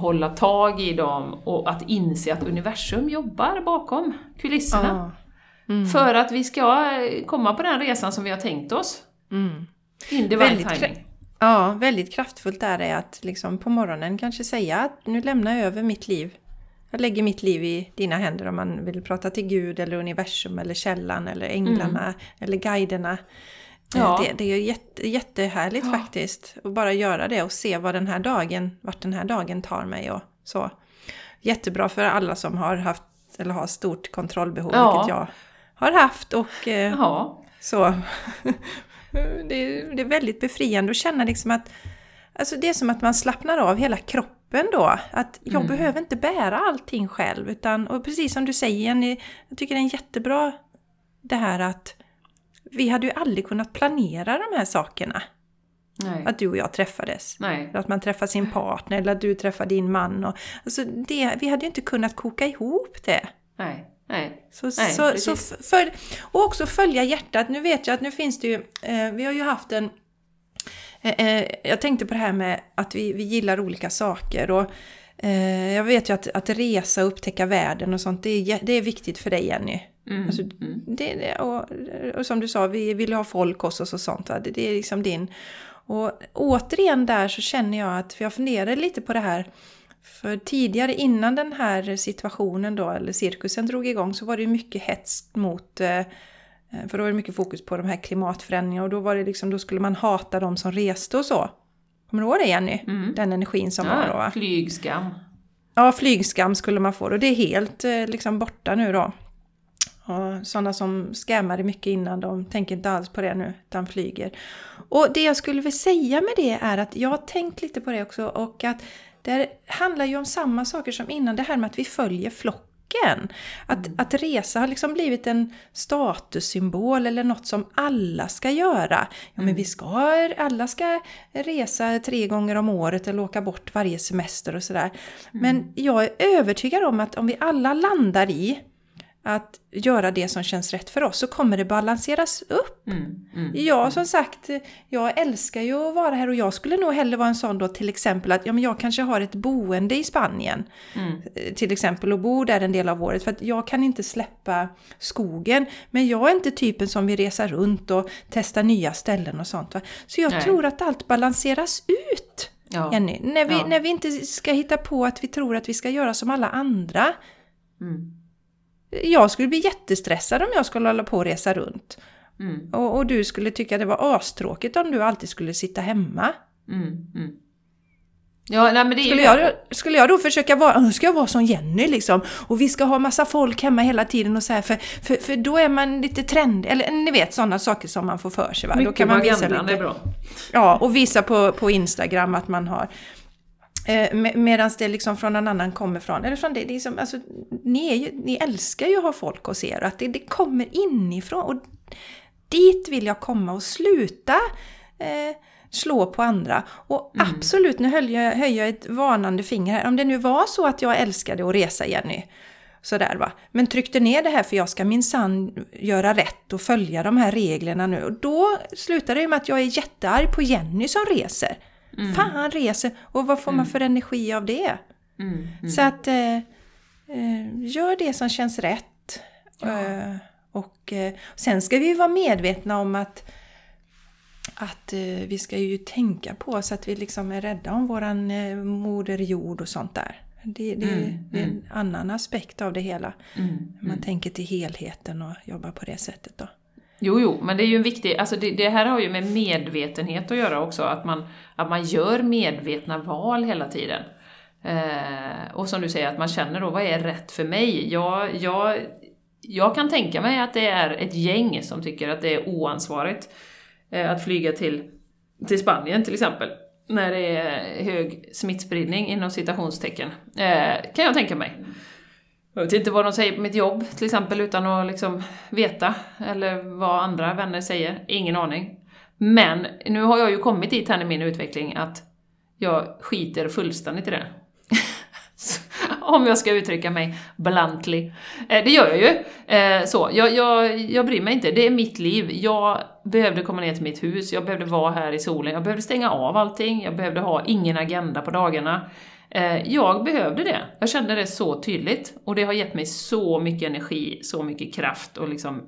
S1: hålla tag i dem och att inse att universum jobbar bakom kulisserna. Ah. Mm. För att vi ska komma på den resan som vi har tänkt oss. Mm. In divine timing.
S2: Ja, väldigt kraftfullt är det att liksom på morgonen kanske säga att nu lämnar jag över mitt liv. Jag lägger mitt liv i dina händer om man vill prata till Gud eller universum eller källan eller änglarna mm. eller guiderna. Ja. Det, det, är ju jätte, jättehärligt ja. faktiskt att bara göra det och se vad den här dagen, vart den här dagen tar mig och så. Jättebra för alla som har haft eller har stort kontrollbehov, ja. vilket jag har haft och eh, så. det, det, är väldigt befriande att känna liksom att Alltså det är som att man slappnar av hela kroppen då. Att jag mm. behöver inte bära allting själv. Utan, och precis som du säger Jenny, jag tycker det är en jättebra det här att vi hade ju aldrig kunnat planera de här sakerna. Nej. Att du och jag träffades. Nej. Att man träffar sin partner eller att du träffar din man. Och, alltså det, vi hade ju inte kunnat koka ihop det.
S1: Nej. Nej.
S2: Så, Nej, så, så för, och också följa hjärtat. Nu vet jag att nu finns det ju, eh, vi har ju haft en eh, eh, jag tänkte på det här med att vi, vi gillar olika saker. Och, eh, jag vet ju att, att resa och upptäcka världen och sånt, det är, det är viktigt för dig Jenny. Mm. Alltså, mm. det, och, och, som du sa, vi vill ha folk hos oss och sånt. Det, det är liksom din... Och återigen där så känner jag att, för jag funderar lite på det här, för tidigare innan den här situationen då, eller cirkusen drog igång, så var det mycket hets mot eh, för då var det mycket fokus på de här klimatförändringarna och då var det liksom, då skulle man hata de som reste och så. Kommer du ihåg det Jenny? Mm. Den energin som ja, var då va?
S1: Flygskam.
S2: Ja, flygskam skulle man få och det är helt eh, liksom borta nu då. Och sådana som scammade mycket innan, de tänker inte alls på det nu, utan flyger. Och det jag skulle vilja säga med det är att jag har tänkt lite på det också och att det handlar ju om samma saker som innan, det här med att vi följer flocken. Att, mm. att resa har liksom blivit en statussymbol eller något som alla ska göra. Ja men vi mm. ska, alla ska resa tre gånger om året eller åka bort varje semester och sådär. Mm. Men jag är övertygad om att om vi alla landar i att göra det som känns rätt för oss så kommer det balanseras upp. Mm, mm, ja, mm. som sagt, jag älskar ju att vara här och jag skulle nog hellre vara en sån då till exempel att ja, men jag kanske har ett boende i Spanien mm. Eh, till exempel och bor där en del av året för att jag kan inte släppa skogen. Men jag är inte typen som vill resa runt och testa nya ställen och sånt. Va? Så jag Nej. tror att allt balanseras ut. Ja. Jenny, när vi, ja. när vi inte ska hitta på att vi tror att vi ska göra som alla andra. Mm. Jag skulle bli jättestressad om jag skulle hålla på och resa runt. Mm. Och, och, du skulle tycka det var astråkigt om du alltid skulle sitta hemma. Mm, mm. Ja, nej, men det skulle, jag, skulle jag då försöka vara, nu ska jag vara som Jenny liksom, och vi ska ha massa folk hemma hela tiden och så här, för, för, för då är man lite trendig, eller ni vet sådana saker som man får för sig. Va?
S1: Mycket
S2: då kan man visa
S1: lite, är bra.
S2: Ja, och visa på, på Instagram att man har Eh, Medan det liksom från någon annan kommer från, eller från det, det är som, alltså, ni, är ju, ni älskar ju att ha folk hos er, att det, det kommer inifrån. Och dit vill jag komma och sluta eh, slå på andra. Och mm. absolut, nu höll jag, höjer jag ett varnande finger här. Om det nu var så att jag älskade att resa, Jenny, sådär va. Men tryckte ner det här för jag ska minsann göra rätt och följa de här reglerna nu. Och då slutar det med att jag är jättearg på Jenny som reser. Mm. Fan reser! Och vad får mm. man för energi av det? Mm. mm. Så att eh, eh, gör det som känns rätt. Ja. Eh, och eh, sen ska vi vara medvetna om att att eh, vi ska ju tänka på så att vi liksom är rädda om våran eh, moder jord och sånt där. Det, det, mm, det är en mm. annan aspekt av det hela. Mm, Man tänker till helheten och jobbar på det sättet då.
S1: Jo, jo, men det är ju en viktig, alltså det, det, här har ju med medvetenhet att göra också, att man, att man gör medvetna val hela tiden. Eh, och som du säger, att man känner då, vad är rätt för mig? Jag, jag, jag kan tänka mig att det är ett gäng som tycker att det är oansvarigt eh, att flyga till, till Spanien till exempel, när det är hög smittspridning inom citationstecken. Eh, kan jag tänka mig. Jag vet inte vad de säger på mitt jobb till exempel utan att liksom veta, eller vad andra vänner säger. Ingen aning. Men nu har jag ju kommit dit här i min utveckling att jag skiter fullständigt i det. Om jag ska uttrycka mig bluntly. Eh, det gör jag ju. Eh, så, jag, jag, jag bryr mig inte. Det är mitt liv. Jag behövde komma ner till mitt hus, jag behövde vara här i solen, jag behövde stänga av allting, jag behövde ha ingen agenda på dagarna. Eh, jag behövde det. Jag kände det så tydligt. Och det har gett mig så mycket energi, så mycket kraft och liksom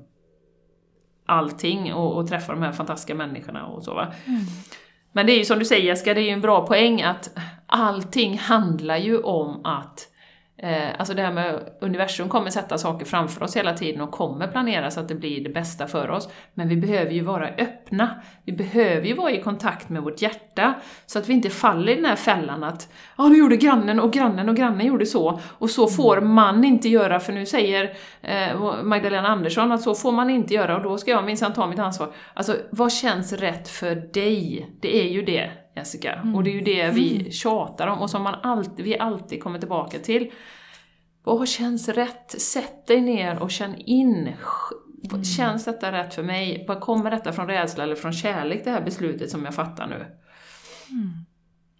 S1: allting och, och träffa de här fantastiska människorna och så va. Mm. Men det är ju som du säger Jessica, det är ju en bra poäng att allting handlar ju om att Eh, alltså det här med universum kommer sätta saker framför oss hela tiden och kommer planera så att det blir det bästa för oss. Men vi behöver ju vara öppna. Vi behöver ju vara i kontakt med vårt hjärta så att vi inte faller i den här fällan att ja, ah, nu gjorde grannen och grannen och grannen gjorde så och så får mm. man inte göra för nu säger eh, Magdalena Andersson att så får man inte göra och då ska jag minsann ta mitt ansvar. Alltså, vad känns rätt för dig? Det är ju det. Jessica. Mm. Och det är ju det vi mm. tjatar om och som man alltid, vi alltid kommer tillbaka till. Vad känns rätt? Sätt dig ner och känn in. Mm. Känns detta rätt för mig? Vad kommer detta från rädsla eller från kärlek, det här beslutet som jag fattar nu? Mm.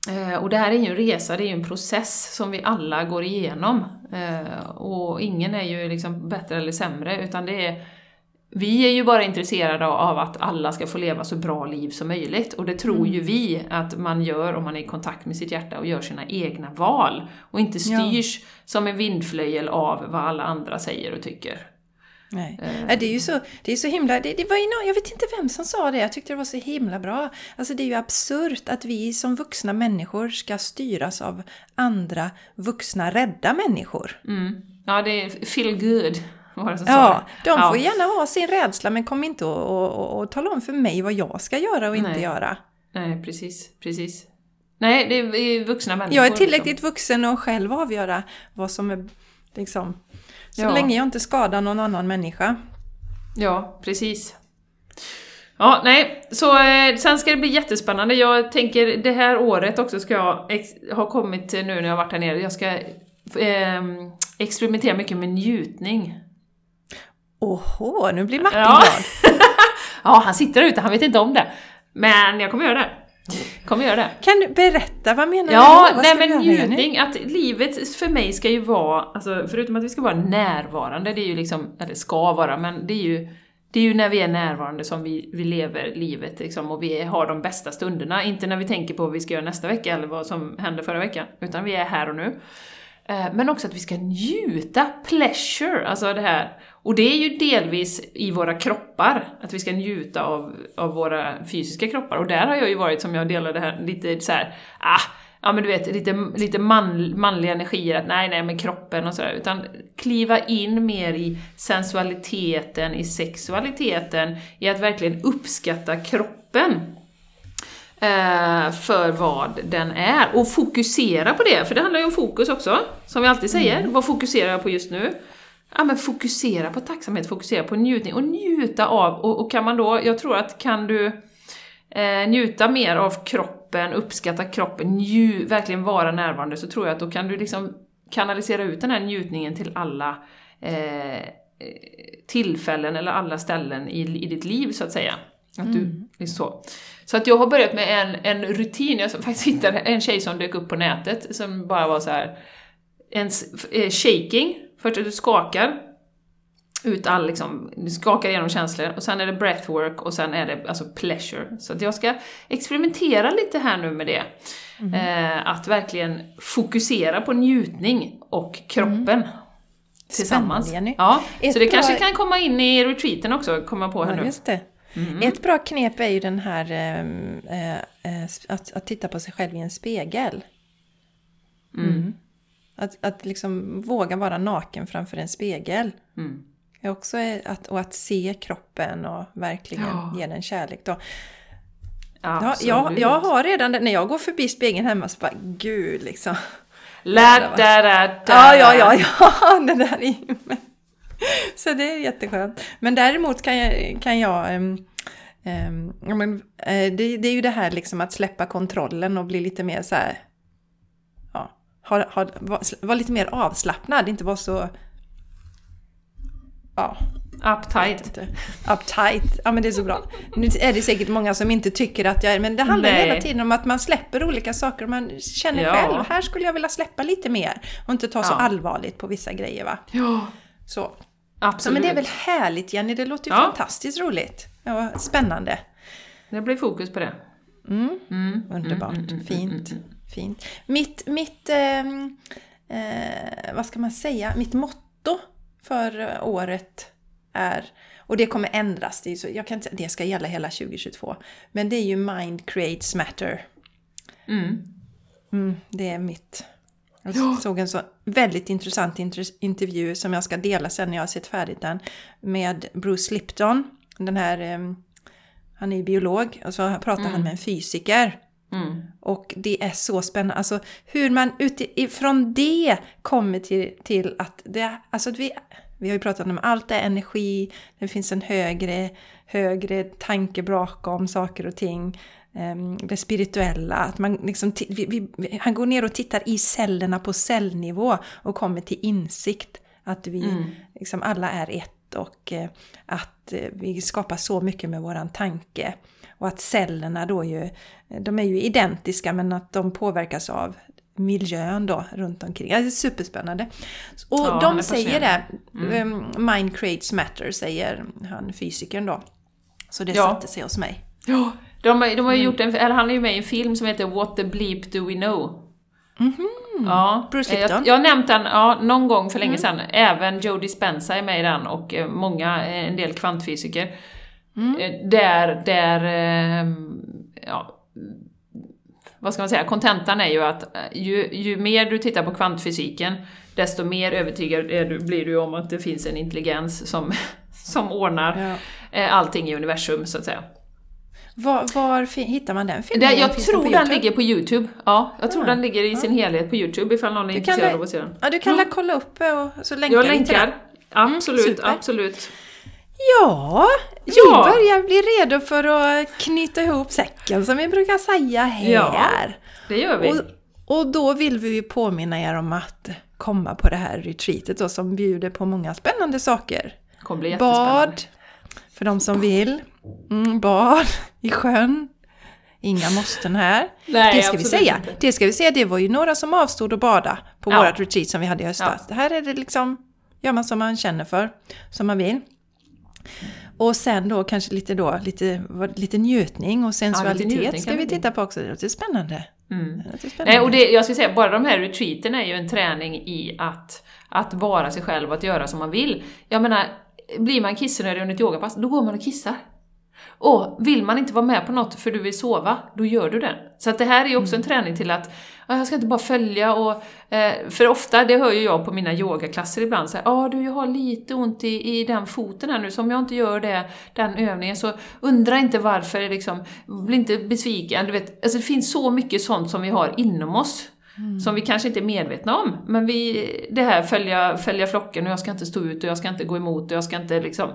S1: Eh, och det här är ju en resa, det är ju en process som vi alla går igenom. Eh, och ingen är ju liksom bättre eller sämre, utan det är vi är ju bara intresserade av att alla ska få leva så bra liv som möjligt och det tror mm. ju vi att man gör om man är i kontakt med sitt hjärta och gör sina egna val och inte styrs ja. som en vindflöjel av vad alla andra säger och tycker.
S2: Nej. Uh. Det är ju så, det är så himla... Det, det var någon, jag vet inte vem som sa det, jag tyckte det var så himla bra. Alltså det är ju absurt att vi som vuxna människor ska styras av andra vuxna rädda människor.
S1: Mm. Ja, det är feel good
S2: var det som ja, de får ja. gärna ha sin rädsla men kom inte och, och, och, tala om för mig vad jag ska göra och inte
S1: Nej.
S2: göra.
S1: Nej, precis, precis. Nej, det är vuxna människor.
S2: Jag är tillräckligt liksom. vuxen och själv avgöra vad som är liksom... Så ja. länge jag inte skadar någon annan människa.
S1: Ja, precis. Ja, nej, så eh, sen ska det bli jättespännande. Jag tänker det här året också ska jag ha kommit nu när jag varit här nere. Jag ska eh, experimentera mycket med njutning.
S2: Åhå, nu blir Martin ja. glad.
S1: ja, han sitter där ute, han vet inte om det. Men jag kommer göra det. Kommer göra det.
S2: Kan du berätta, vad menar
S1: ja, du? Ja, nej men njutning, att livet för mig ska ju vara, alltså förutom att vi ska vara närvarande, det är ju liksom, eller ska vara, men det är ju det är ju när vi är närvarande som vi, vi lever livet liksom, och vi har de bästa stunderna. Inte när vi tänker på vad vi ska göra nästa vecka eller vad som hände förra veckan, utan vi är här och nu. Eh, men också att vi ska njuta, pleasure, alltså det här. Och det är ju delvis i våra kroppar, att vi ska njuta av, av våra fysiska kroppar. Och där har jag ju varit, som jag delade här, lite så här, ah, ja men du vet, lite, lite man, manliga energier, att nej, nej, men kroppen och sådär. Utan kliva in mer i sensualiteten, i sexualiteten, i att verkligen uppskatta kroppen eh, för vad den är. Och fokusera på det, för det handlar ju om fokus också, som vi alltid säger. Mm. Vad fokuserar jag på just nu? Ja men fokusera på tacksamhet, fokusera på njutning och njuta av, och, och kan man då, jag tror att kan du eh, njuta mer av kroppen, uppskatta kroppen, nju, verkligen vara närvarande, så tror jag att då kan du liksom kanalisera ut den här njutningen till alla eh, tillfällen eller alla ställen i, i ditt liv så att säga. Att du, mm. så. så att jag har börjat med en, en rutin, jag faktiskt hittade en tjej som dök upp på nätet som bara var så här en eh, shaking, först att du skakar ut all liksom, du skakar igenom känslor och sen är det breathwork och sen är det alltså pleasure. Så att jag ska experimentera lite här nu med det. Mm. Eh, att verkligen fokusera på njutning och kroppen. Mm. Tillsammans. Spännande, ja, så det bra... kanske kan komma in i retreaten också, komma på här ja, nu.
S2: Just det. Mm. Ett bra knep är ju den här äh, äh, att, att titta på sig själv i en spegel. Mm. Att, att liksom våga vara naken framför en spegel. Mm. Också att, och att se kroppen och verkligen ja. ge den kärlek. Då. Ja, jag, jag har redan, när jag går förbi spegeln hemma så bara, gud liksom.
S1: La, da, da, da.
S2: Ja, ja, ja, ja, det där är Så det är jätteskönt. Men däremot kan jag, kan jag um, um, det, det, är ju det här liksom att släppa kontrollen och bli lite mer så här, ha, ha, vara var lite mer avslappnad, inte vara så,
S1: ja. Uptight.
S2: Uptight, ja men det är så bra. Nu är det säkert många som inte tycker att jag är, men det handlar Nej. hela tiden om att man släpper olika saker och man känner ja. själv, här skulle jag vilja släppa lite mer och inte ta ja. så allvarligt på vissa grejer va.
S1: Ja.
S2: Så. Absolut. men det är väl härligt Jenny, det låter ju ja. fantastiskt roligt. Ja, spännande.
S1: Det blir fokus på det.
S2: Mm. Mm. Underbart, mm, mm, mm fint. Fint. Mitt, mitt eh, eh, vad ska man säga, mitt motto för året är och det kommer ändras. Det, så, jag kan inte, det ska gälla hela 2022. Men det är ju Mind Creates Matter. Mm. Mm, det är mitt. Jag ja. såg en så väldigt intressant intervju som jag ska dela sen när jag har sett färdigt den. Med Bruce Lipton. Den här, ehm, han är biolog och så pratar mm. han med en fysiker. Mm. Och det är så spännande. Alltså hur man utifrån det kommer till, till att det, alltså vi, vi har ju pratat om allt är energi, det finns en högre, högre tanke bakom saker och ting. Ehm, det spirituella, att man liksom, vi, vi, han går ner och tittar i cellerna på cellnivå och kommer till insikt att vi mm. liksom alla är ett och eh, att eh, vi skapar så mycket med våran tanke. Och att cellerna då ju, de är ju identiska men att de påverkas av miljön då runt omkring. det är superspännande. Och ja, de säger det, mm. Ehm, Mind creates matter säger han fysikern då. Så det ja. satte sig hos mig.
S1: Ja, de, de har ju mm. gjort en, eller han är ju med i en film som heter What the bleep do we know?
S2: Mm -hmm. Ja, Bruce
S1: Lipton. Jag, jag har nämnt den ja, någon gång för länge mm. sedan. Även Joe Dispenza är med i den och eh, många, en del kvantfysiker. Mm. Eh, där, där, ehm, ja, vad ska man säga, kontentan är ju att eh, ju, ju mer du tittar på kvantfysiken, desto mer övertygad du, blir du om att det finns en intelligens som, som ordnar ja. allting i universum, så att säga.
S2: Var, var hittar man den filmen?
S1: Jag Finns tror den, den ligger på Youtube. Ja, jag tror ja. den ligger i sin helhet på Youtube ifall någon är intresserad av att se den.
S2: Ja, du kan mm. kolla upp och så länkar
S1: Jag länkar. Absolut, mm, absolut.
S2: Ja, ja, vi börjar bli redo för att knyta ihop säcken som vi brukar säga här. Ja,
S1: det gör vi.
S2: Och, och då vill vi påminna er om att komma på det här retreatet då, som bjuder på många spännande saker.
S1: Det kommer bli
S2: Bad, för de som vill. Mm, bad i sjön. Inga måsten här. Nej, det ska vi säga. Inte. Det ska vi säga, det var ju några som avstod att bada på ja. vårt retreat som vi hade i höstas. Ja. Här är det liksom, gör man som man känner för, som man vill. Och sen då kanske lite, då, lite, lite njutning och sensualitet ja, njutning ska vi titta på också. Det är spännande.
S1: Mm. Det är spännande. och det, jag skulle säga, bara de här retreaten är ju en träning i att, att vara sig själv och att göra som man vill. Jag menar, blir man kissnödig under ett yogapass, då går man och kissar. Och vill man inte vara med på något för du vill sova, då gör du det. Så att det här är ju också en mm. träning till att jag ska inte bara följa och... Eh, för ofta, det hör ju jag på mina yogaklasser ibland, så ja du jag har lite ont i, i den foten här nu, så om jag inte gör det, den övningen, så undra inte varför, liksom, bli inte besviken. Du vet, alltså det finns så mycket sånt som vi har inom oss. Mm. Som vi kanske inte är medvetna om. Men vi, det här följa, följa flocken och jag ska inte stå ut och jag ska inte gå emot och jag ska inte liksom...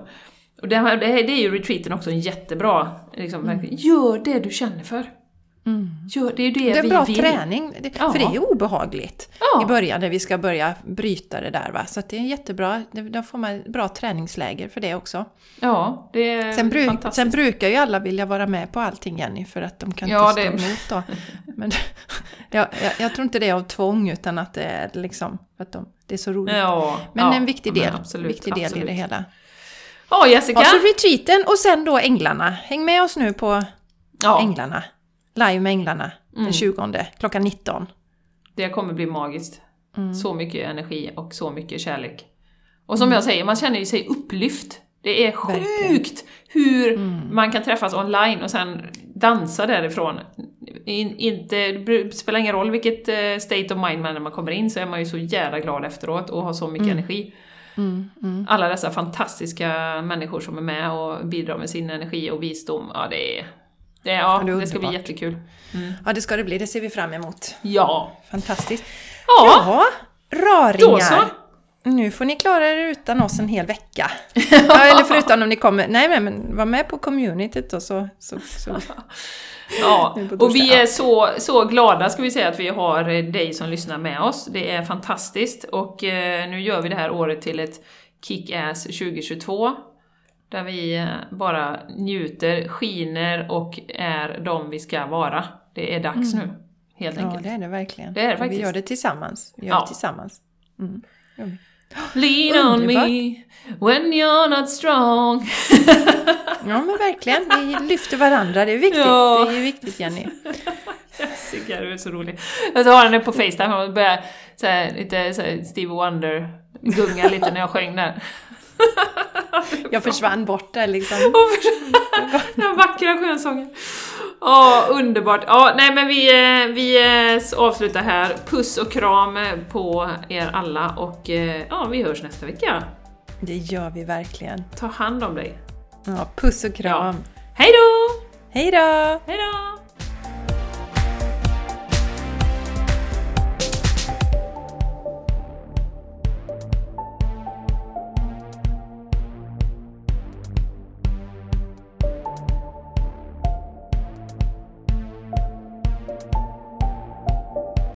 S1: Och det, här, det, här, det är ju retreaten också en jättebra, liksom, mm. gör det du känner för. Mm. Gör, det är ju det,
S2: det är
S1: vi
S2: bra
S1: vill.
S2: träning, det, för det är ju obehagligt ja. i början när vi ska börja bryta det där. Va? Så det är jättebra, då får man bra träningsläger för det också.
S1: Ja, det är
S2: sen, bruk, sen brukar ju alla vilja vara med på allting Jenny, för att de kan ja, inte stå det... emot då. Men jag, jag, jag, tror inte det är av tvång utan att det är liksom att de, det är så roligt. Ja, Men ja, en viktig del, absolut, viktig del absolut. i det hela.
S1: Ja, Jessica!
S2: Och så retreaten och sen då Änglarna. Häng med oss nu på ja. Änglarna. Live med Änglarna mm. den 20 klockan 19.
S1: Det kommer bli magiskt. Mm. Så mycket energi och så mycket kärlek. Och som mm. jag säger, man känner ju sig upplyft. Det är sjukt Verkligen. hur mm. man kan träffas online och sen dansa därifrån. In, inte, det spelar ingen roll vilket eh, state of mind man när man kommer in så är man ju så jävla glad efteråt och har så mycket mm. energi. Mm, mm. Alla dessa fantastiska människor som är med och bidrar med sin energi och visdom. Ja, det är... Det, ja, ja, det, det ska bli jättekul.
S2: Mm. Ja, det ska det bli. Det ser vi fram emot.
S1: Ja.
S2: Fantastiskt. Ja, ja raringar. Då så. Nu får ni klara er utan oss en hel vecka. ja, eller förutom om ni kommer... Nej, men, men var med på communityt då så... så, så.
S1: Ja, och vi är så, så glada ska vi säga att vi har dig som lyssnar med oss. Det är fantastiskt och eh, nu gör vi det här året till ett Kick-Ass 2022. Där vi eh, bara njuter, skiner och är de vi ska vara. Det är dags mm. nu, helt enkelt.
S2: Ja, det är det verkligen. Det är det faktiskt. Vi gör det tillsammans. Vi gör ja. det tillsammans. Mm.
S1: Lean on me when you're not strong.
S2: ja men verkligen, vi lyfter varandra, det är viktigt. Ja. Det är viktigt Jenny.
S1: Jessica, du är så rolig. Jag har henne på Facetime och börjar så här, lite så här, Stevie Wonder gunga lite när jag sjöng där.
S2: Jag försvann bort där liksom.
S1: Den vackra skönsången. Ja, underbart. Ja, nej men vi, eh, vi eh, avslutar här. Puss och kram på er alla och eh, ja, vi hörs nästa vecka.
S2: Det gör vi verkligen.
S1: Ta hand om dig.
S2: Ja, puss och kram. Ja.
S1: Hej då!
S2: Hej då!
S1: Hej då!